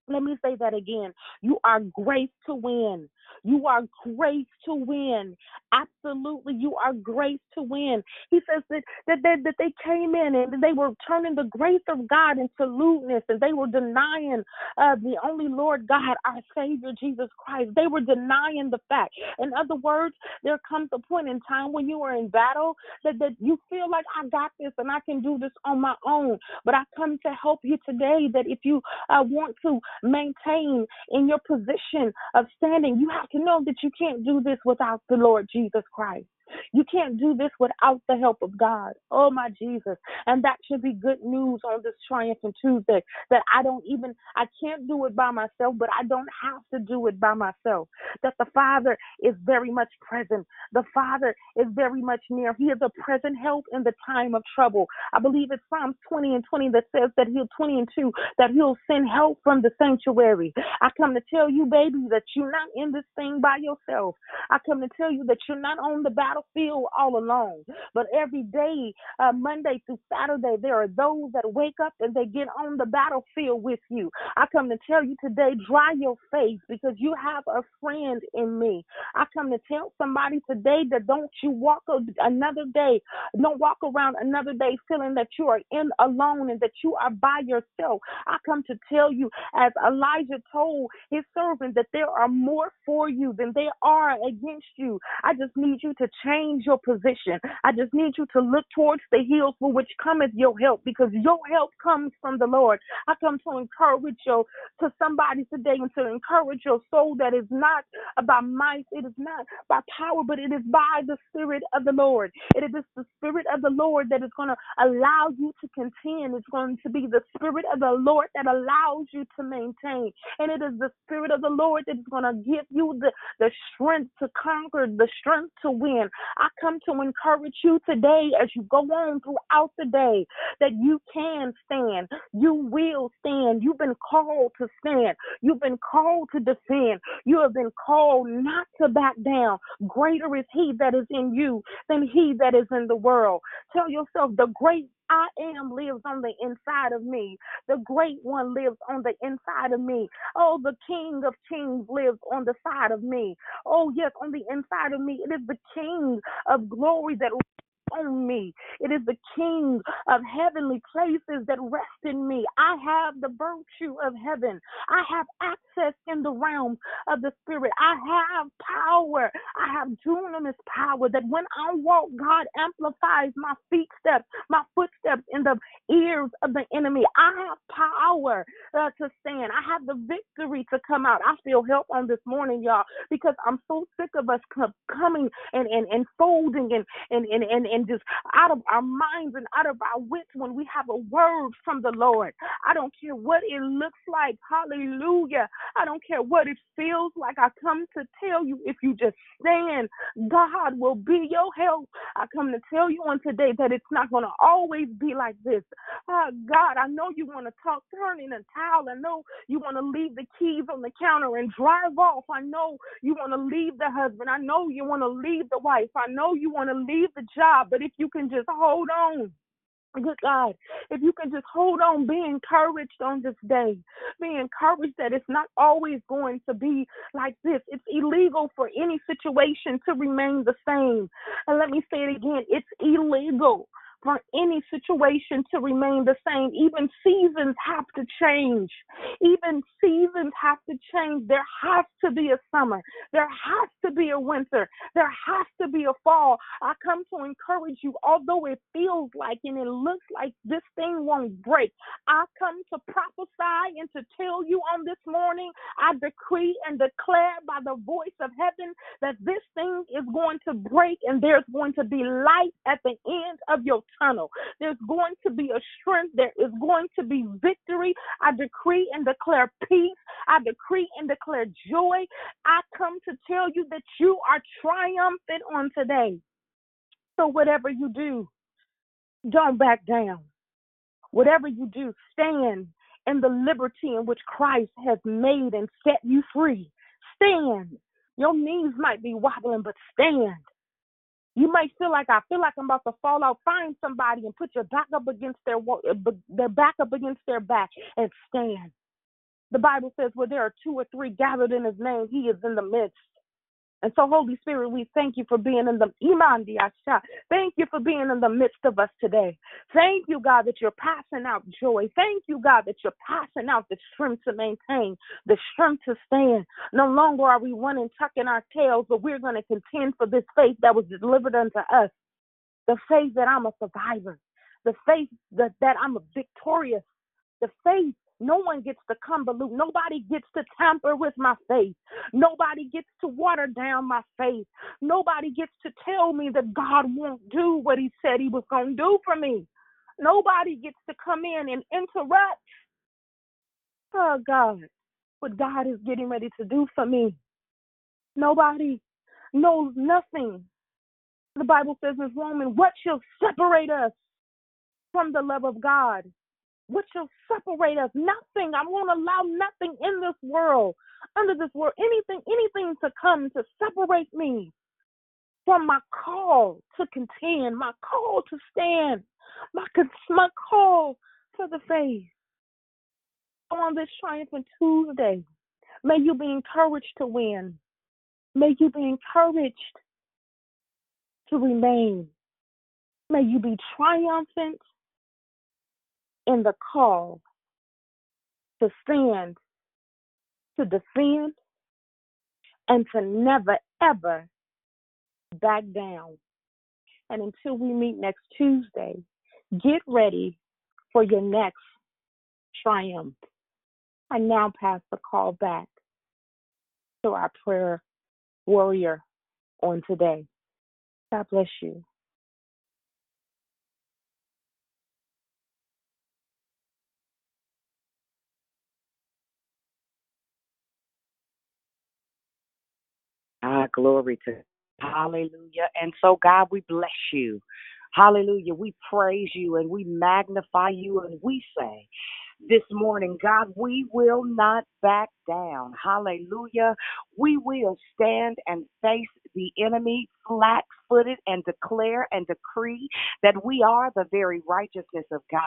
Let me say that again. You are grace to win. You are grace to win. Absolutely, you are grace to win. He says that that they, that they came in and they were turning the grace of God into lewdness, and they were denying uh, the only Lord God, our Savior Jesus Christ. They were denying the fact. In other words, there comes a point in time when you are in battle that that you feel like I got this and I can do this on my own. But I come to help you today. That if you uh, want to maintain in your position of standing, you have to know that you can't do this without the Lord Jesus Christ. You can't do this without the help of God. Oh, my Jesus. And that should be good news on this Triumphant Tuesday that I don't even, I can't do it by myself, but I don't have to do it by myself. That the Father is very much present. The Father is very much near. He is a present help in the time of trouble. I believe it's Psalms 20 and 20 that says that he'll 20 and 2 that he'll send help from the sanctuary. I come to tell you, baby, that you're not in this thing by yourself. I come to tell you that you're not on the battlefield all alone. But every day, uh, Monday through Saturday, there are those that wake up and they get on the battlefield with you. I come to tell you today, dry your face because you have a friend in me. I come to tell somebody today that don't you walk another day, don't walk around another day feeling that you are in alone and that you are by yourself. I come to tell you, as Elijah told his servant, that there are more for you than there are against you. I just need you to change your position. I just need you to look towards the hills for which cometh your help because your help comes from the Lord. I come to encourage you to somebody today and to encourage your soul that is not by might, it is not by power, but it is by the Spirit of the Lord. It is the Spirit of the Lord that is going to allow you to contend. It's going to be the Spirit of the Lord that allows you to maintain. And it is the Spirit of the Lord that is going to give you the, the strength to conquer, the strength to win. I come to encourage you today as you go on throughout the day that you can stand. You will stand. You've been called to stand. You've been called to defend. You have been called not to back down. Greater is He that is in you than He that is in the world. Tell yourself the great I am lives on the inside of me. The great one lives on the inside of me. Oh, the King of Kings lives on the side of me. Oh, yes, on the inside of me. It is the King of glory that on me. It is the King of heavenly places that rest in me. I have the virtue of heaven. I have access in the realm of the Spirit. I have power. I have dunamis power that when I walk, God amplifies my feet steps, my footsteps in the ears of the enemy. I have power uh, to stand. I have the victory to come out. I feel help on this morning, y'all, because I'm so sick of us coming and, and, and folding and, and, and, and, and just out of our minds and out of our wits when we have a word from the Lord. I don't care what it looks like. Hallelujah. I don't care what it feels like. I come to tell you if you just stand, God will be your help. I come to tell you on today that it's not going to always be like this. Oh, God, I know you want to talk turning a towel. I know you want to leave the keys on the counter and drive off. I know you want to leave the husband. I know you want to leave the wife. I know you want to leave the job but if you can just hold on. Good God, if you can just hold on, be encouraged on this day. Be encouraged that it's not always going to be like this. It's illegal for any situation to remain the same. And let me say it again it's illegal for any situation to remain the same. Even seasons have to change. Even seasons have to change. There has to be a summer. There has to be a winter. There has to be a fall. I come to encourage you, although it feels like and it looks like this thing won't break. I come to prophesy and to tell you on this morning, I decree and declare by the voice of heaven that this thing is going to break and there's going to be light at the end of your tunnel. There's going to be a strength. There is going to be victory. I decree and declare peace. I decree and declare joy. I come to tell you that you are triumphant on today. So, whatever you do, don't back down. Whatever you do, stand in the liberty in which Christ has made and set you free. Stand. Your knees might be wobbling, but stand. You might feel like I feel like I'm about to fall out. Find somebody and put your back up against their uh, their back up against their back and stand. The Bible says, "Where there are two or three gathered in His name, He is in the midst." And so, Holy Spirit, we thank you for being in the Iman Diasha. Thank you for being in the midst of us today. Thank you, God, that you're passing out joy. Thank you, God, that you're passing out the strength to maintain, the strength to stand. No longer are we running, tucking our tails, but we're going to contend for this faith that was delivered unto us. The faith that I'm a survivor. The faith that, that I'm a victorious the faith. No one gets to convolute. Nobody gets to tamper with my faith. Nobody gets to water down my faith. Nobody gets to tell me that God won't do what He said He was going to do for me. Nobody gets to come in and interrupt. Oh, God, what God is getting ready to do for me. Nobody knows nothing. The Bible says in Romans, what shall separate us from the love of God? What shall separate us? Nothing. I won't allow nothing in this world, under this world, anything, anything to come to separate me from my call to contend, my call to stand, my, my call for the faith. On this triumphant Tuesday, may you be encouraged to win. May you be encouraged to remain. May you be triumphant in the call to stand, to defend, and to never, ever back down. And until we meet next Tuesday, get ready for your next triumph. I now pass the call back to our prayer warrior on today. God bless you. Glory to Hallelujah. And so, God, we bless you. Hallelujah. We praise you and we magnify you and we say, this morning, God, we will not back down. Hallelujah. We will stand and face the enemy flat footed and declare and decree that we are the very righteousness of God,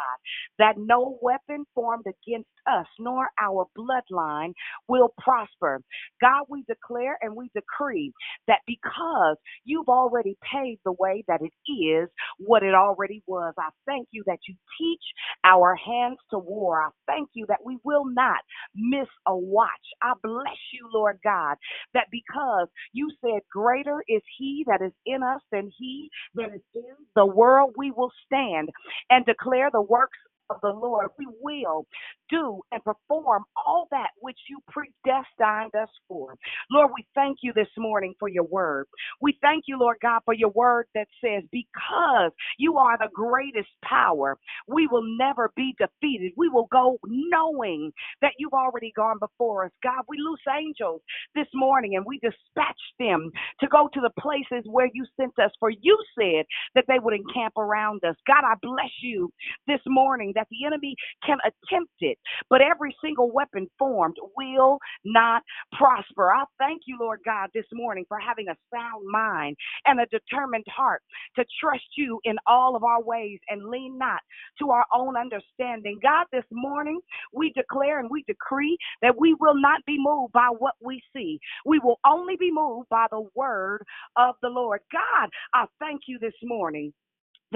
that no weapon formed against us nor our bloodline will prosper. God, we declare and we decree that because you've already paved the way, that it is what it already was. I thank you that you teach our hands to war. I thank you that we will not miss a watch. I bless you, Lord God, that because you said, Greater is he that is in us than he that is in the world, we will stand and declare the works of the Lord. We will do and perform all that which you predestined us for. Lord, we thank you this morning for your word. We thank you, Lord God, for your word that says, because you are the greatest power, we will never be defeated. We will go knowing that you've already gone before us. God, we loose angels this morning and we dispatch them to go to the places where you sent us, for you said that they would encamp around us. God, I bless you this morning that the enemy can attempt it, but every single weapon formed will not prosper. I thank you, Lord God, this morning for having a sound mind and a determined heart to trust you in all of our ways and lean not to our own understanding. God, this morning we declare and we decree that we will not be moved by what we see. We will only be moved by the word of the Lord. God, I thank you this morning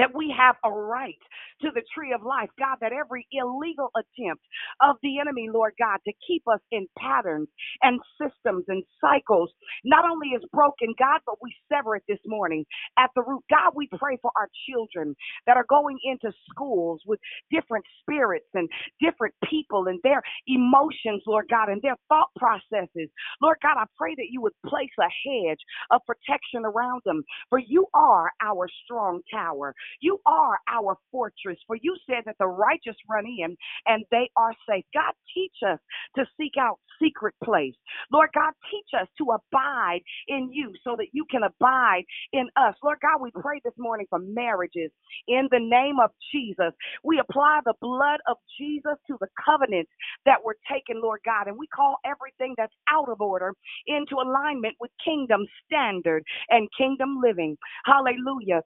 that we have a right to the tree of life. God, that every illegal attempt of the enemy, Lord God, to keep us in patterns and systems and cycles not only is broken, God, but we sever it this morning at the root. God, we pray for our children that are going into schools with different spirits and different people and their emotions, Lord God, and their thought processes. Lord God, I pray that you would place a hedge of protection around them, for you are our strong tower. You are our fortress, for you said that the righteous run in and they are safe. God, teach us to seek out secret place. Lord God, teach us to abide in you so that you can abide in us. Lord God, we pray this morning for marriages in the name of Jesus. We apply the blood of Jesus to the covenants that were taken, Lord God, and we call everything that's out of order into alignment with kingdom standard and kingdom living. Hallelujah.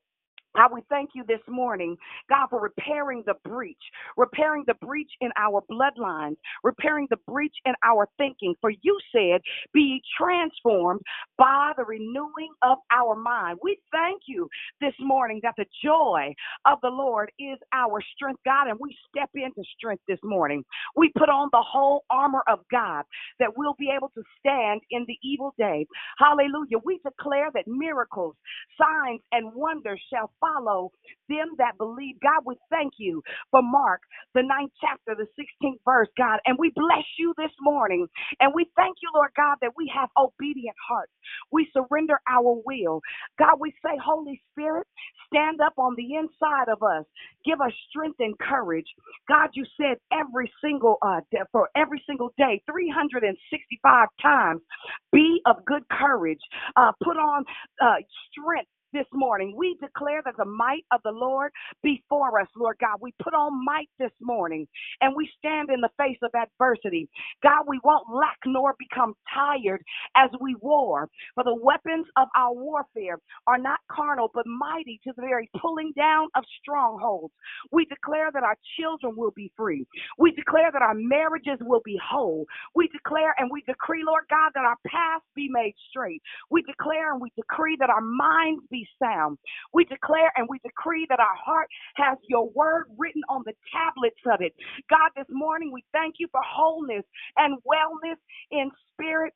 God, we thank you this morning, God, for repairing the breach, repairing the breach in our bloodlines, repairing the breach in our thinking. For you said, be transformed by the renewing of our mind. We thank you this morning that the joy of the Lord is our strength, God, and we step into strength this morning. We put on the whole armor of God that we'll be able to stand in the evil day. Hallelujah. We declare that miracles, signs, and wonders shall follow them that believe. God, we thank you for Mark, the ninth chapter, the 16th verse, God. And we bless you this morning. And we thank you, Lord God, that we have obedient hearts. We surrender our will. God, we say, Holy Spirit, stand up on the inside of us. Give us strength and courage. God, you said every single uh for every single day, 365 times, be of good courage. Uh, put on uh, strength this morning. We declare that the might of the Lord before us, Lord God. We put on might this morning and we stand in the face of adversity. God, we won't lack nor become tired as we war. For the weapons of our warfare are not carnal, but mighty to the very pulling down of strongholds. We declare that our children will be free. We declare that our marriages will be whole. We declare and we decree, Lord God, that our paths be made straight. We declare and we decree that our minds be sound. We declare and we decree that our heart has your word written on the tablets of it. God, this morning we thank you for wholeness and wellness in spirit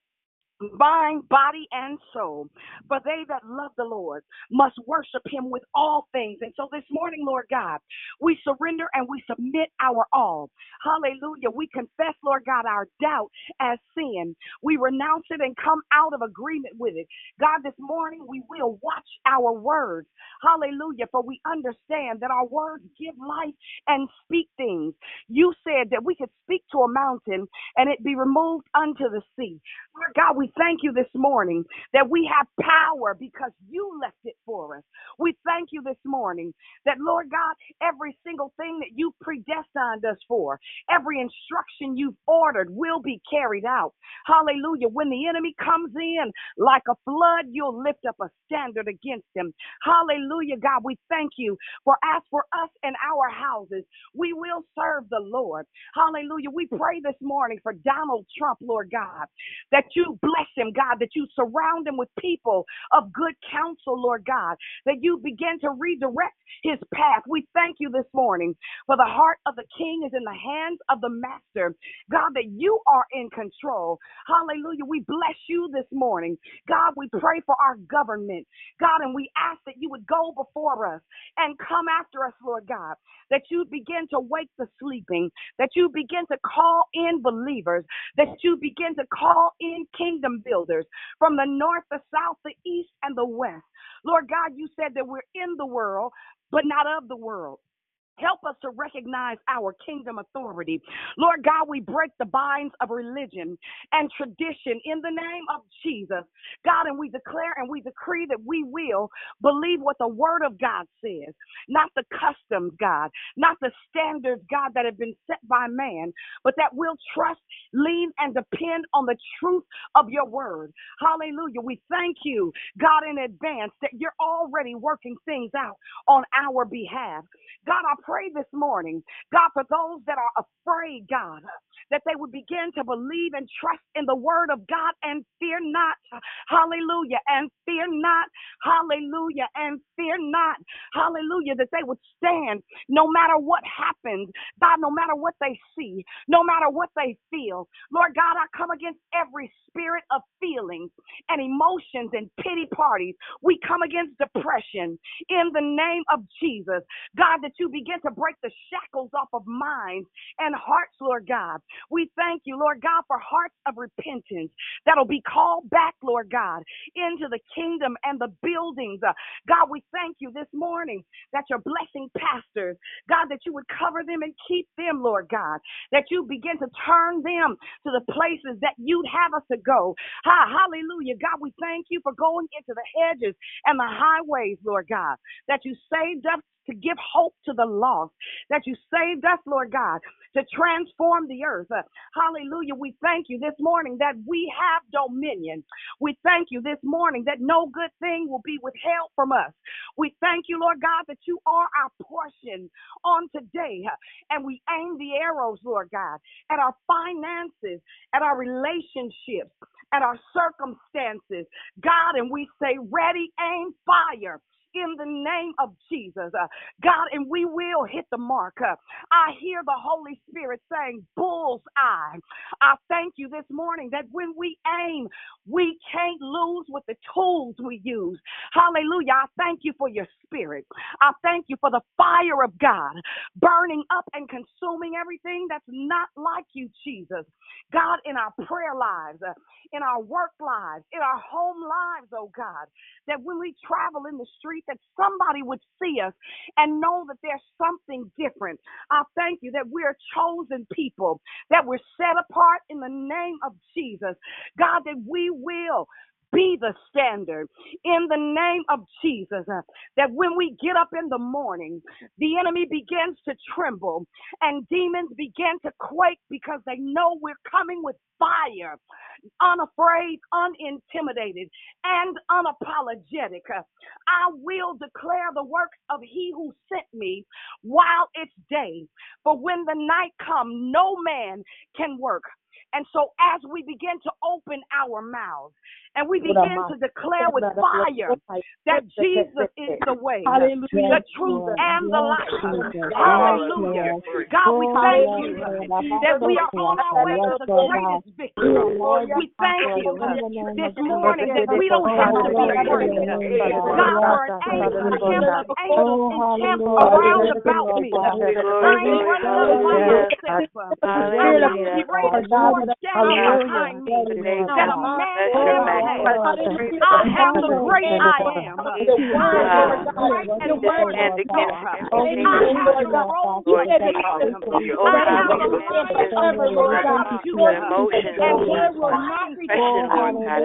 mind, body, and soul. For they that love the Lord must worship him with all things. And so this morning, Lord God, we surrender and we submit our all. Hallelujah. We confess, Lord God, our doubt as sin. We renounce it and come out of agreement with it. God, this morning we will watch our words. Hallelujah. For we understand that our words give life and speak things. You said that we could speak to a mountain and it be removed unto the sea. Lord God, we thank you this morning that we have power because you left it for us. We thank you this morning that, Lord God, every single thing that you predestined us for, every instruction you've ordered will be carried out. Hallelujah. When the enemy comes in like a flood, you'll lift up a standard against him. Hallelujah, God. We thank you for as for us and our houses, we will serve the Lord. Hallelujah. We pray this morning for Donald Trump, Lord God, that you bless him, God, that you surround him with people of good counsel, Lord God, that you begin to redirect his path. We thank you this morning for the heart of the king is in the hands of the master. God, that you are in control. Hallelujah. We bless you this morning. God, we pray for our government. God, and we ask that you would go before us and come after us, Lord God, that you begin to wake the sleeping, that you begin to call in believers, that you begin to call in kingdom builders from the north, the south, the east, and the west. Lord God, you said that we're in the world, but not of the world. Help us to recognize our kingdom authority. Lord God, we break the binds of religion and tradition in the name of Jesus. God, and we declare and we decree that we will believe what the word of God says, not the customs, God, not the standards, God, that have been set by man, but that we'll trust, lean, and depend on the truth of your word. Hallelujah. We thank you, God, in advance that you're already working things out on our behalf. God, I pray this morning, God, for those that are afraid, God, that they would begin to believe and trust in the word of God and fear not. Hallelujah. And fear not. Hallelujah. And fear not. Hallelujah. That they would stand no matter what happens. God, no matter what they see, no matter what they feel. Lord God, I come against every spirit of feelings and emotions and pity parties. We come against depression in the name of Jesus. God, that you begin to break the shackles off of minds and hearts, Lord God. We thank you, Lord God, for hearts of repentance that'll be called back, Lord God, into the kingdom and the buildings. Uh, God, we thank you this morning that you're blessing pastors. God, that you would cover them and keep them, Lord God, that you begin to turn them to the places that you'd have us to go. Ha, hallelujah. God, we thank you for going into the hedges and the highways, Lord God, that you saved us to give hope to the lost, that you saved us, Lord God, to transform the earth. Uh, hallelujah. We thank you this morning that we have dominion. We thank you this morning that no good thing will be withheld from us. We thank you, Lord God, that you are our portion on today. Uh, and we aim the arrows, Lord God, at our finances, at our relationships, at our circumstances. God, and we say, ready, aim, fire in the name of Jesus. Uh, God, and we will hit the mark. Uh, I hear the Holy Spirit saying, bull's eye. I thank you this morning that when we aim, we can't lose with the tools we use. Hallelujah. I thank you for your spirit. I thank you for the fire of God burning up and consuming everything that's not like you, Jesus. God, in our prayer lives, uh, in our work lives, in our home lives, oh God, that when we travel in the street, that somebody would see us and know that there's something different. I thank you that we're chosen people, that we're set apart in the name of Jesus. God, that we will be the standard in the name of Jesus. uh, That when we get up in the morning, the enemy begins to tremble and demons begin to quake because they know we're coming with fire, unafraid, unintimidated, and unapologetic. Uh, I will declare the works of he who sent me while it's day. For when the night comes, no man can work. And so, as we begin to open our mouths and we begin to declare with fire that Jesus is the way, the truth, and the life. Hallelujah. God, we thank you that we are on our way to the greatest victory. We thank you this morning that we don't have to be afraid. God, for an angel, of angels encamp around about me. I ain't running up by myself. I got the greatest force down behind me that a man. I have the great I am. I have the great and. I have the rose of Sharon. I have the lion of Judah. And he will not.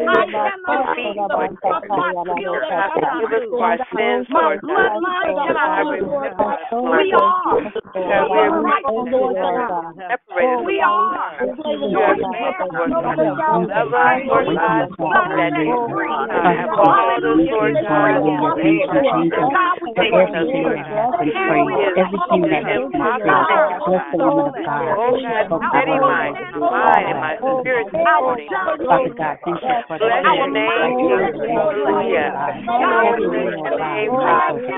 I cannot be the cannot lose. My bloodline. We are the righteousness of God. We are joint heirs of the God. And we are sons and free. Hallelujah. God, we thank you. everything that is bless the woman of all creation. Blessed be the name of the Lord, the God. Oh God, steady mind, mind, and my spirit this morning. Father God, thank you for the bless your name, hallelujah.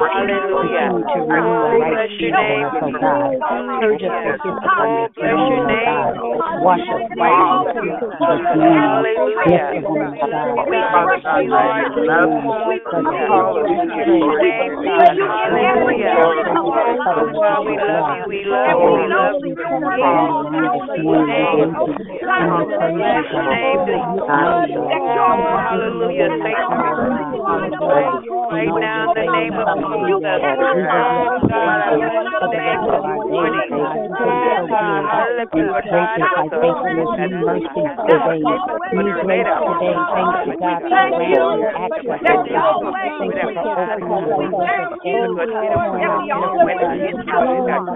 Hallelujah. To renew a right spirit, oh God. Purge us with his abundance, oh God. Wash us white this morning. Bless the woman of God. We you. We We love you. We love you. We love you. Hallelujah. Thank you. Right now, in the name of Jesus. God, I bless the name of morning. Hallelujah. Mercy today. New grace today. Thank you, God, for granting access. Thank you. for opening the windows of.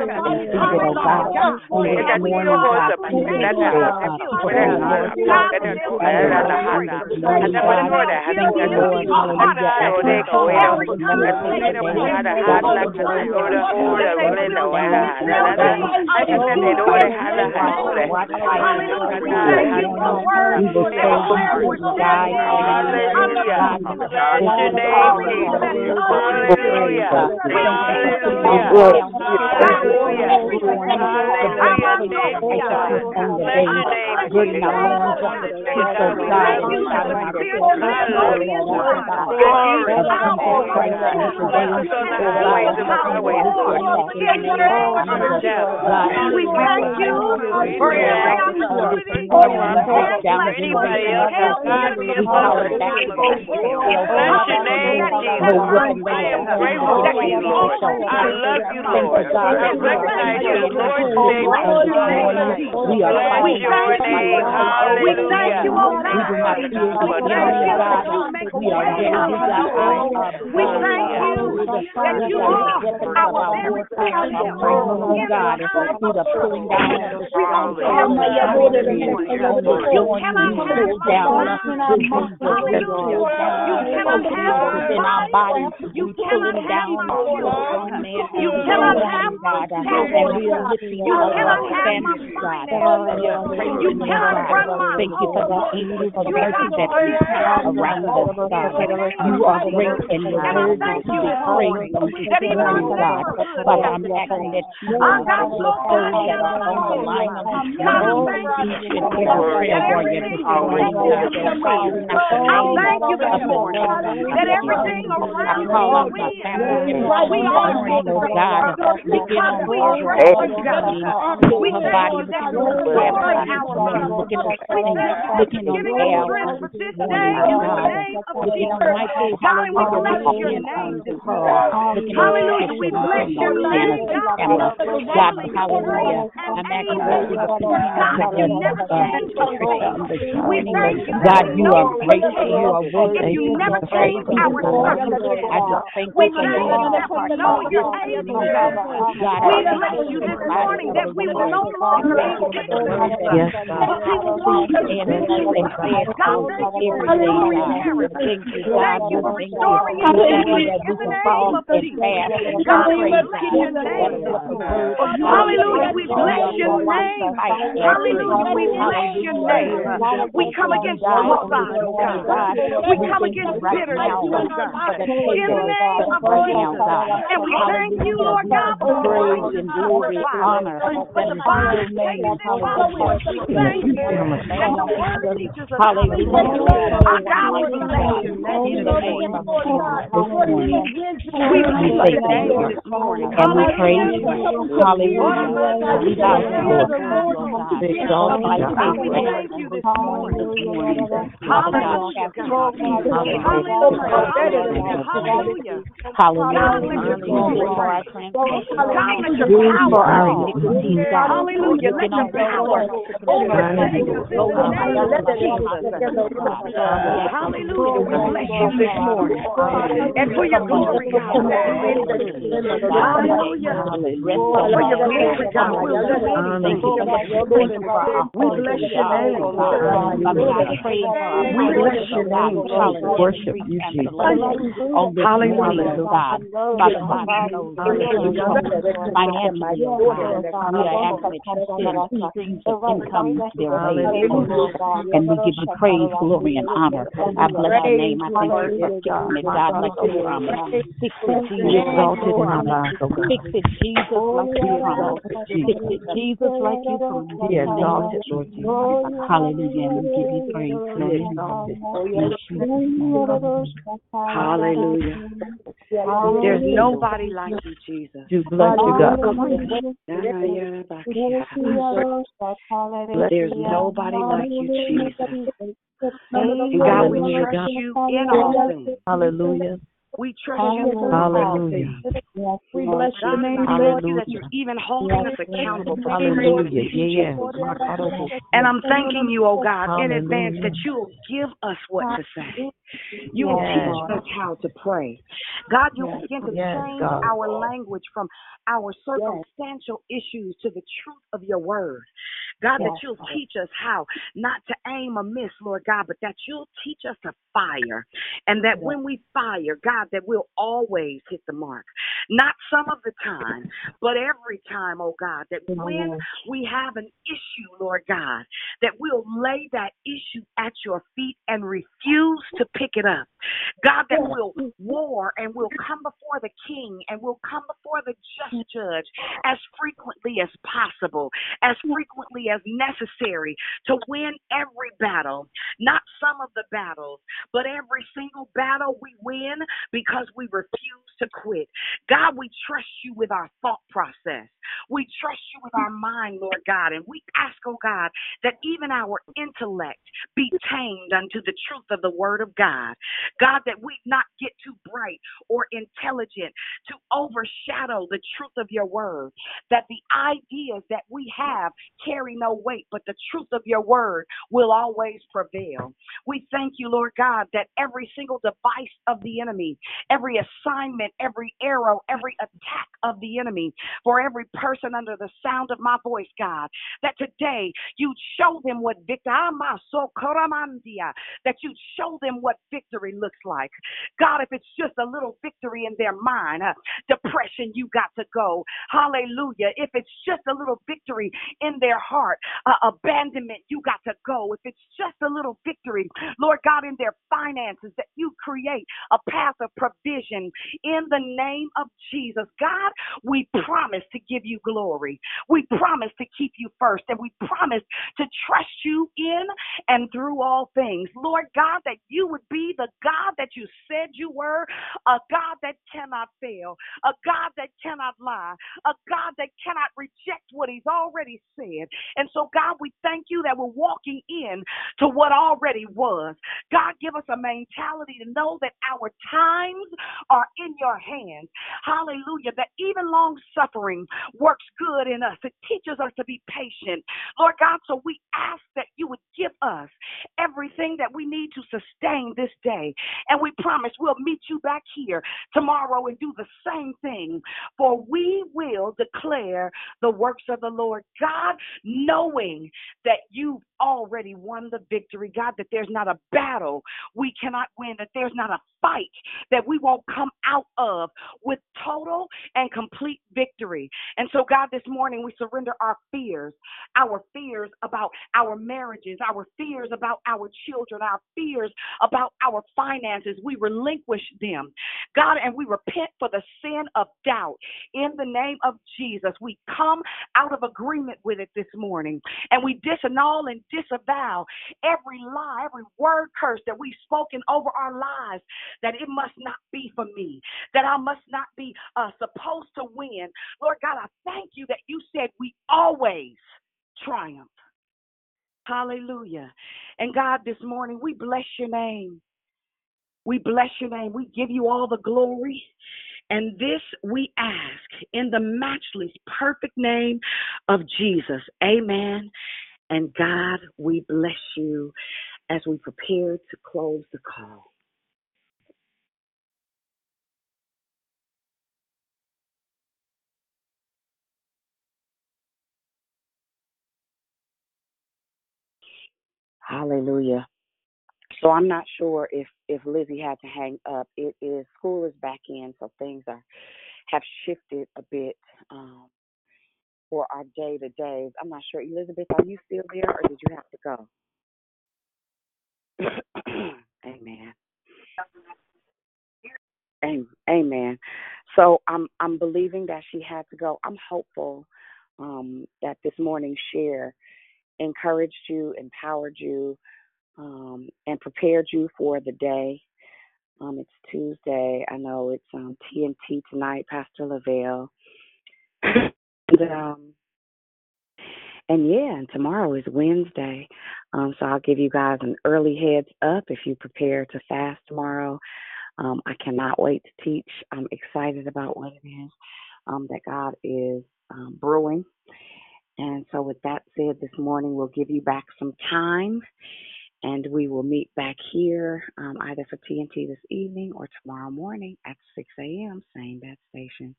Seated, oh God, on this morning, God, please let us pray. Morning, God, thank you, Lord, hallelujah, we remember today, God, watch we will say you die, hallelujah. Burden our loins up with peace, oh God, and shouting our glory, oh God, of Jesus Christ, and today, oh God, as we come to this place in the name of Jesus, God, we thank you for every down the God, we call it back to the Bless your name, Jesus. I am grateful for you, Lord. I love you, Lord. I recognize you, Lord. We are We do not fear God. We are. We got our, our We thank you that you are our very Oh God, through the pulling down of the strongholds, on the joint, we pull down diseases, we pull down within our bodies, we pulling down You cannot have God, and we are lifting up our families, God. We are praising you, God. Thank you for the angels of mercy that you have around us, God. You are great and your word is to be even our neighborhood, Father, I'm asking that you bless those that are on the line I thank you this morning. That everything around me is. I thank you this morning that everything around me. We are God, because we God. We thank you that our. We thank you giving us strength for this day in the name of Jesus. God, we bless your name this morning. Hallelujah. We bless your name, God. God, hallelujah. I'm asking that you God, you never change. We thank you. God, you are great. You are worthy. You never change our circumstances. I just thank We you for thank your you that we know you're able, God. God, We bless you this morning that we will no longer be victims, Yes, but we will walk in and victory. God, on thank you for every day, God. Thank you, Thank God. you for restoring Thank you integrity that in we the can name of Jesus. God, we bless your name. is what the word Hallelujah. We bless your name. Fight Hallelujah. We bless your name. We come against suicide, oh God. We come against bitterness, oh God. In the name of Jesus. And we thank you, Lord God, for the praise and glory, honor. But the Bible states this, We thank you that the word teaches us how. Our God, we bless your name. In the name of Jesus this morning. We bless your name this morning. And we praise you. Hallelujah. We bow before you, Hallelujah. This is all like faith We thank you this morning. this morning. Hallelujah. Hallelujah. Hallelujah. God, let your glory for our reign. transgression. God, let your Bruised power for our reign. iniquities, God. Hallelujah. Let your power overtake us in the name of Jesus. Hallelujah. We bless you this morning. And for your glory, God, we'll do anything. Hallelujah. For your glory, God, we'll do anything. We bless your name. We bless your name. Worship you, Jesus. On this morning, God. Father, God knows financially, God. We are asking that you send streams of income their way, and we give you praise, glory, and honor. I bless your name. I thank you for fixing it, God, like you promised. Fix it, Jesus. exalted in our lives, oh God. Fix it, Jesus, like you promised. Fix it, Jesus, like you promised. Be exalted, Lord Jesus. Hallelujah. We give you praise, glory, and honor. In Jesus' Hallelujah. There's nobody like you, Jesus. Do bless you, God. There's nobody like you, Jesus. And God, we Hallelujah, trust you in all things. Hallelujah. We trust you through all Hallelujah. things. We bless your name. Thank you that you're even holding us accountable for Hallelujah. everything. Yeah, And I'm thanking you, oh God, in advance that you'll give us what to say. You will Yes. teach us how to pray. God, you'll begin to Yes, change God. our language from our circumstantial issues to the truth of your word. God, that you'll teach us how not to aim amiss, Lord God, but that you'll teach us to fire. And that when we fire, God, that we'll always hit the mark. Not some of the time, but every time, oh God, that when we have an issue, Lord God, that we'll lay that issue at your feet and refuse to pick it up. God, that we'll war and we'll come before the king and we'll come before the just judge as frequently as possible, as frequently as necessary to win every battle, not some of the battles, but every single battle we win because we refuse to quit. God, we trust you with our thought process. We trust you with our mind, Lord God, and we ask, oh God, that even our intellect be tamed unto the truth of the word of God. God, that we not get too bright or intelligent to overshadow the truth of your word, that the ideas that we have carry no weight, but the truth of your word will always prevail. We thank you, Lord God, that every single device of the enemy, every assignment, every arrow, every attack of the enemy, for every person under the sound of my voice, God, that today you show them what victory, that you show them what victory looks like. God, if it's just a little victory in their mind, uh, depression, you got to go. Hallelujah. If it's just a little victory in their heart, uh, abandonment, you got to go. If it's just a little victory, Lord God, in their finances, that you create a path of provision in the name of Jesus. God, we promise to give you glory. We promise to keep you first, and we promise to trust you in and through all things. Lord God, that you would be the God that you said you were, a God that cannot fail, a God that cannot lie, a God that cannot reject what he's already said. And so, God, we thank you that we're walking in to what already was. God, give us a mentality to know that our times are in your hands. Hallelujah. That even long suffering works good in us. It teaches us to be patient. Lord God, so we ask that you would give us everything that we need to sustain this day. And we promise we'll meet you back here tomorrow and do the same thing. For we will declare the works of the Lord God, knowing that you've already won the victory. God, that there's not a battle we cannot win, that there's not a fight that we won't come out of with total and complete victory. And so, God, this morning we surrender our fears, our fears about our marriages, our fears about our children, our fears about our finances. We relinquish them, God, and we repent for the sin of doubt. In the name of Jesus, we come out of agreement with it this morning and we disannul and disavow every lie, every word curse that we've spoken over our lives that it must not be for me, that I must not be uh, supposed to win. Lord God, I thank you that you said we always triumph. Hallelujah. And God, this morning we bless your name. We bless your name. We give you all the glory. And this we ask in the matchless, perfect name of Jesus. Amen. And God, we bless you as we prepare to close the call. Hallelujah. So I'm not sure if if Lizzie had to hang up. It is school is back in, so things are have shifted a bit um, for our day to days. I'm not sure. Elizabeth, are you still there, or did you have to go? Amen. Amen. So I'm I'm believing that she had to go. I'm hopeful um, that this morning's share encouraged you, empowered you, um, and prepared you for the day. Um, it's Tuesday. I know it's um, TNT tonight, Pastor Lavelle. and, um, and yeah, and tomorrow is Wednesday. Um, so I'll give you guys an early heads up if you prepare to fast tomorrow. Um, I cannot wait to teach. I'm excited about what it is um, that God is um, brewing. And so, with that said, this morning we'll give you back some time and we will meet back here um, either for TNT this evening or tomorrow morning at 6 a.m. Same bat station,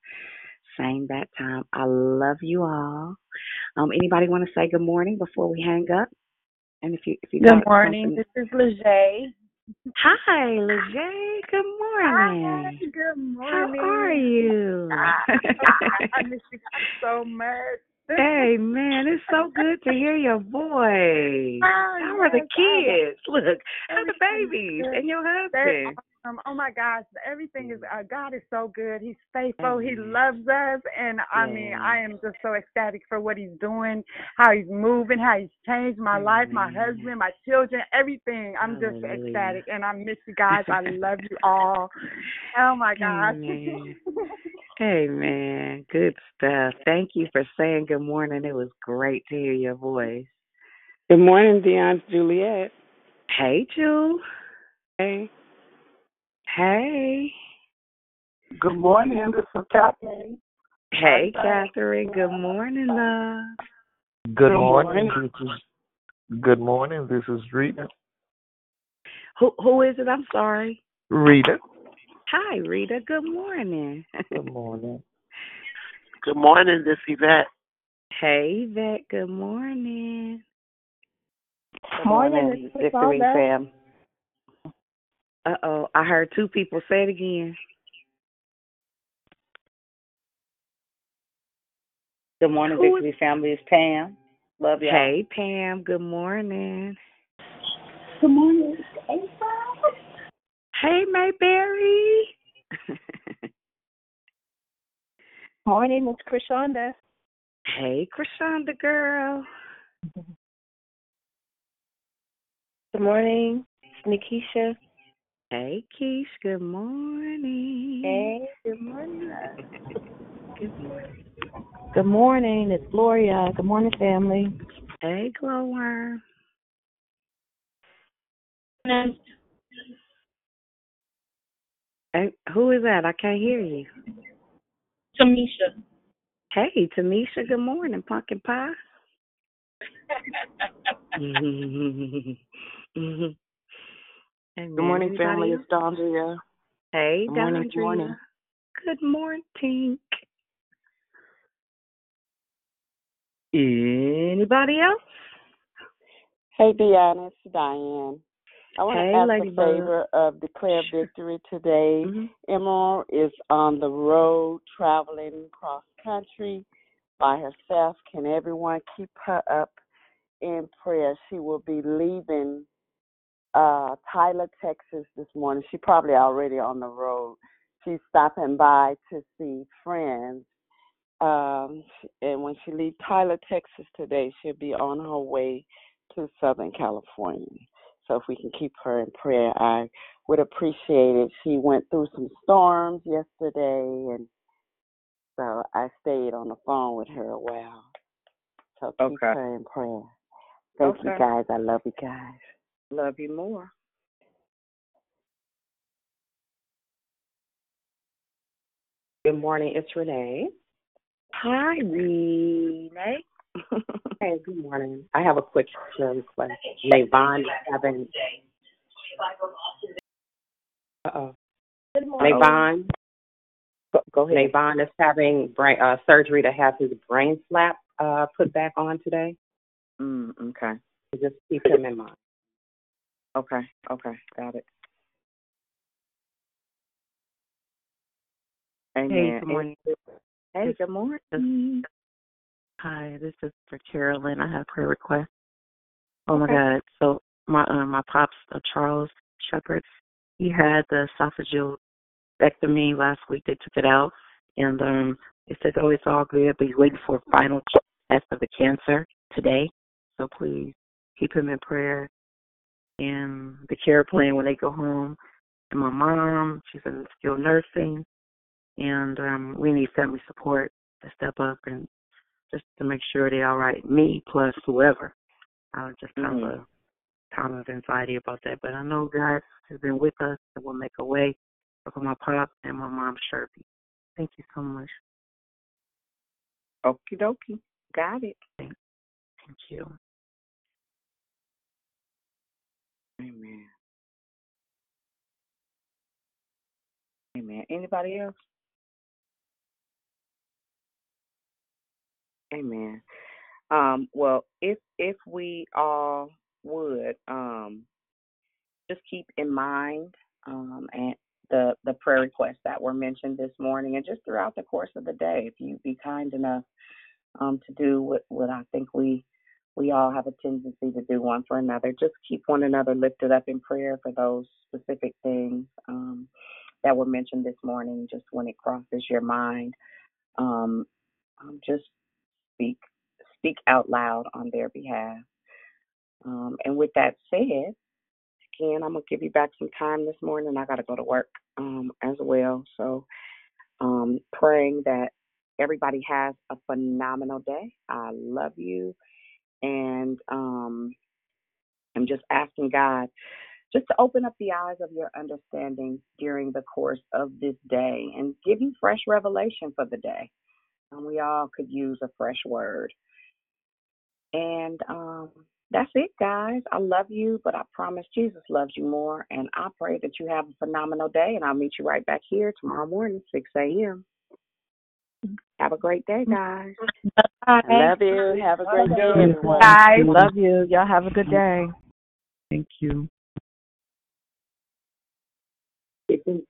same bat time. I love you all. Um, anybody want to say good morning before we hang up? And if you if you good morning, this is Lejeune. Hi, Lejeune. Good morning. Hi, good morning. How are you? I, I miss you so much. Hey man, it's so good to hear your voice. Oh, How are the yes, kids? Look, how the babies and your husband? Awesome. Oh my gosh, everything is. Mm. Uh, God is so good. He's faithful. He mm-hmm. loves us, and I mean, I am just so ecstatic for what He's doing, how He's moving, how He's changed my life, my mm-hmm. husband, my children, everything. I'm just ecstatic, and I miss you guys. I love you all. Oh my gosh. Amen. Hey man, good stuff. Thank you for saying good morning. It was great to hear your voice. Good morning, Dion's Juliet. Hey, Jewel. Hey. Hey. Good morning. This is Catherine. Hey, Catherine. Good morning, love. Good Good morning. morning. This is good morning. This is Rita. Who who is it? I'm sorry. Rita. Hi, Rita. Good morning. Good morning. Good morning, this is Yvette. Hey, Yvette. Good morning. Good Morning, morning, this is Victory fam. Uh oh. I heard two people say it again. Good morning, Who is- Victory family. It's Pam. Love y'all. Hey, Pam. Good morning. Good morning, Asa. Hey, Mayberry. Morning, it's Krishanda. hey, Krishanda girl. Good morning, Nikisha. Hey, Keish. Good morning. Hey, good morning. Good morning. Good morning. It's Gloria. Good morning, family. Hey, Glowworm. Hey, who is that? I can't hear you. Tamisha. Hey, Tamisha. Good morning, pumpkin pie. Good Good morning, family. It's Dondria. Hey, Good morning, Dondria. good morning. Good morning, Tink. Anybody else? Hey, Deanna, it's Diane. I want Hey, to ask Lady a favor of declare victory today. Mm-hmm. Emerald is on the road traveling cross country by herself. Can everyone keep her up in prayer? She will be leaving uh Tyler, Texas this morning. She probably already on the road. She's stopping by to see friends. Um and when she leaves Tyler, Texas today, she'll be on her way to Southern California. So if we can keep her in prayer, I would appreciate it. She went through some storms yesterday and so I stayed on the phone with her a while. So keep Okay. her in prayer. Thank you guys. I love you guys. Love you more. Good morning, it's Renee. Hi, Renee. Hey, good morning. I have a quick prayer request. Is having. Uh oh. Good morning. Navon. Go, go ahead. Navon is having brain uh, surgery to have his brain flap uh, put back on today. Mm, okay. So just keep him in mind. Okay. Okay. Got it. Amen. Hey, good morning. Hey, good morning. Hi, this is for Carolyn. I have a prayer request. Oh my God! So my uh, my pops, uh, Charles Shepherd, he had the esophageal ectomy last week. They took it out, and um, they said, "Oh, it's all good," but he's waiting for a final test of the cancer today. So please keep him in prayer and the care plan when they go home. And my mom, she's in skilled nursing, and um, we need family support to step up and just to make sure they're all right. Me plus whoever. I was just kind of a kind of anxiety about that, but I know God has been with us and will make a way for my pop and my mom Sherby. Thank you so much. Okie dokie. Got it. Thank you. Amen. Amen. Anybody else? Amen. Um, well, if if we all would um, just keep in mind um, and the the prayer requests that were mentioned this morning, and just throughout the course of the day, if you be kind enough um, to do what what I think we we all have a tendency to do one for another. Just keep one another lifted up in prayer for those specific things um, that were mentioned this morning. Just when it crosses your mind, um, um, just speak speak out loud on their behalf. Um, and with that said, again, I'm gonna give you back some time this morning. I gotta go to work um, as well. So, um, praying that everybody has a phenomenal day. I love you, and um, I'm just asking God just to open up the eyes of your understanding during the course of this day and give you fresh revelation for the day. And we all could use a fresh word. And um, that's it, guys. I love you, but I promise Jesus loves you more. And I pray that you have a phenomenal day. And I'll meet you right back here tomorrow morning, 6 a.m. Have a great day, mm-hmm. guys. I love you. Have a great day, everyone. Bye. Love you. Y'all have a good day. Thank you. Keep in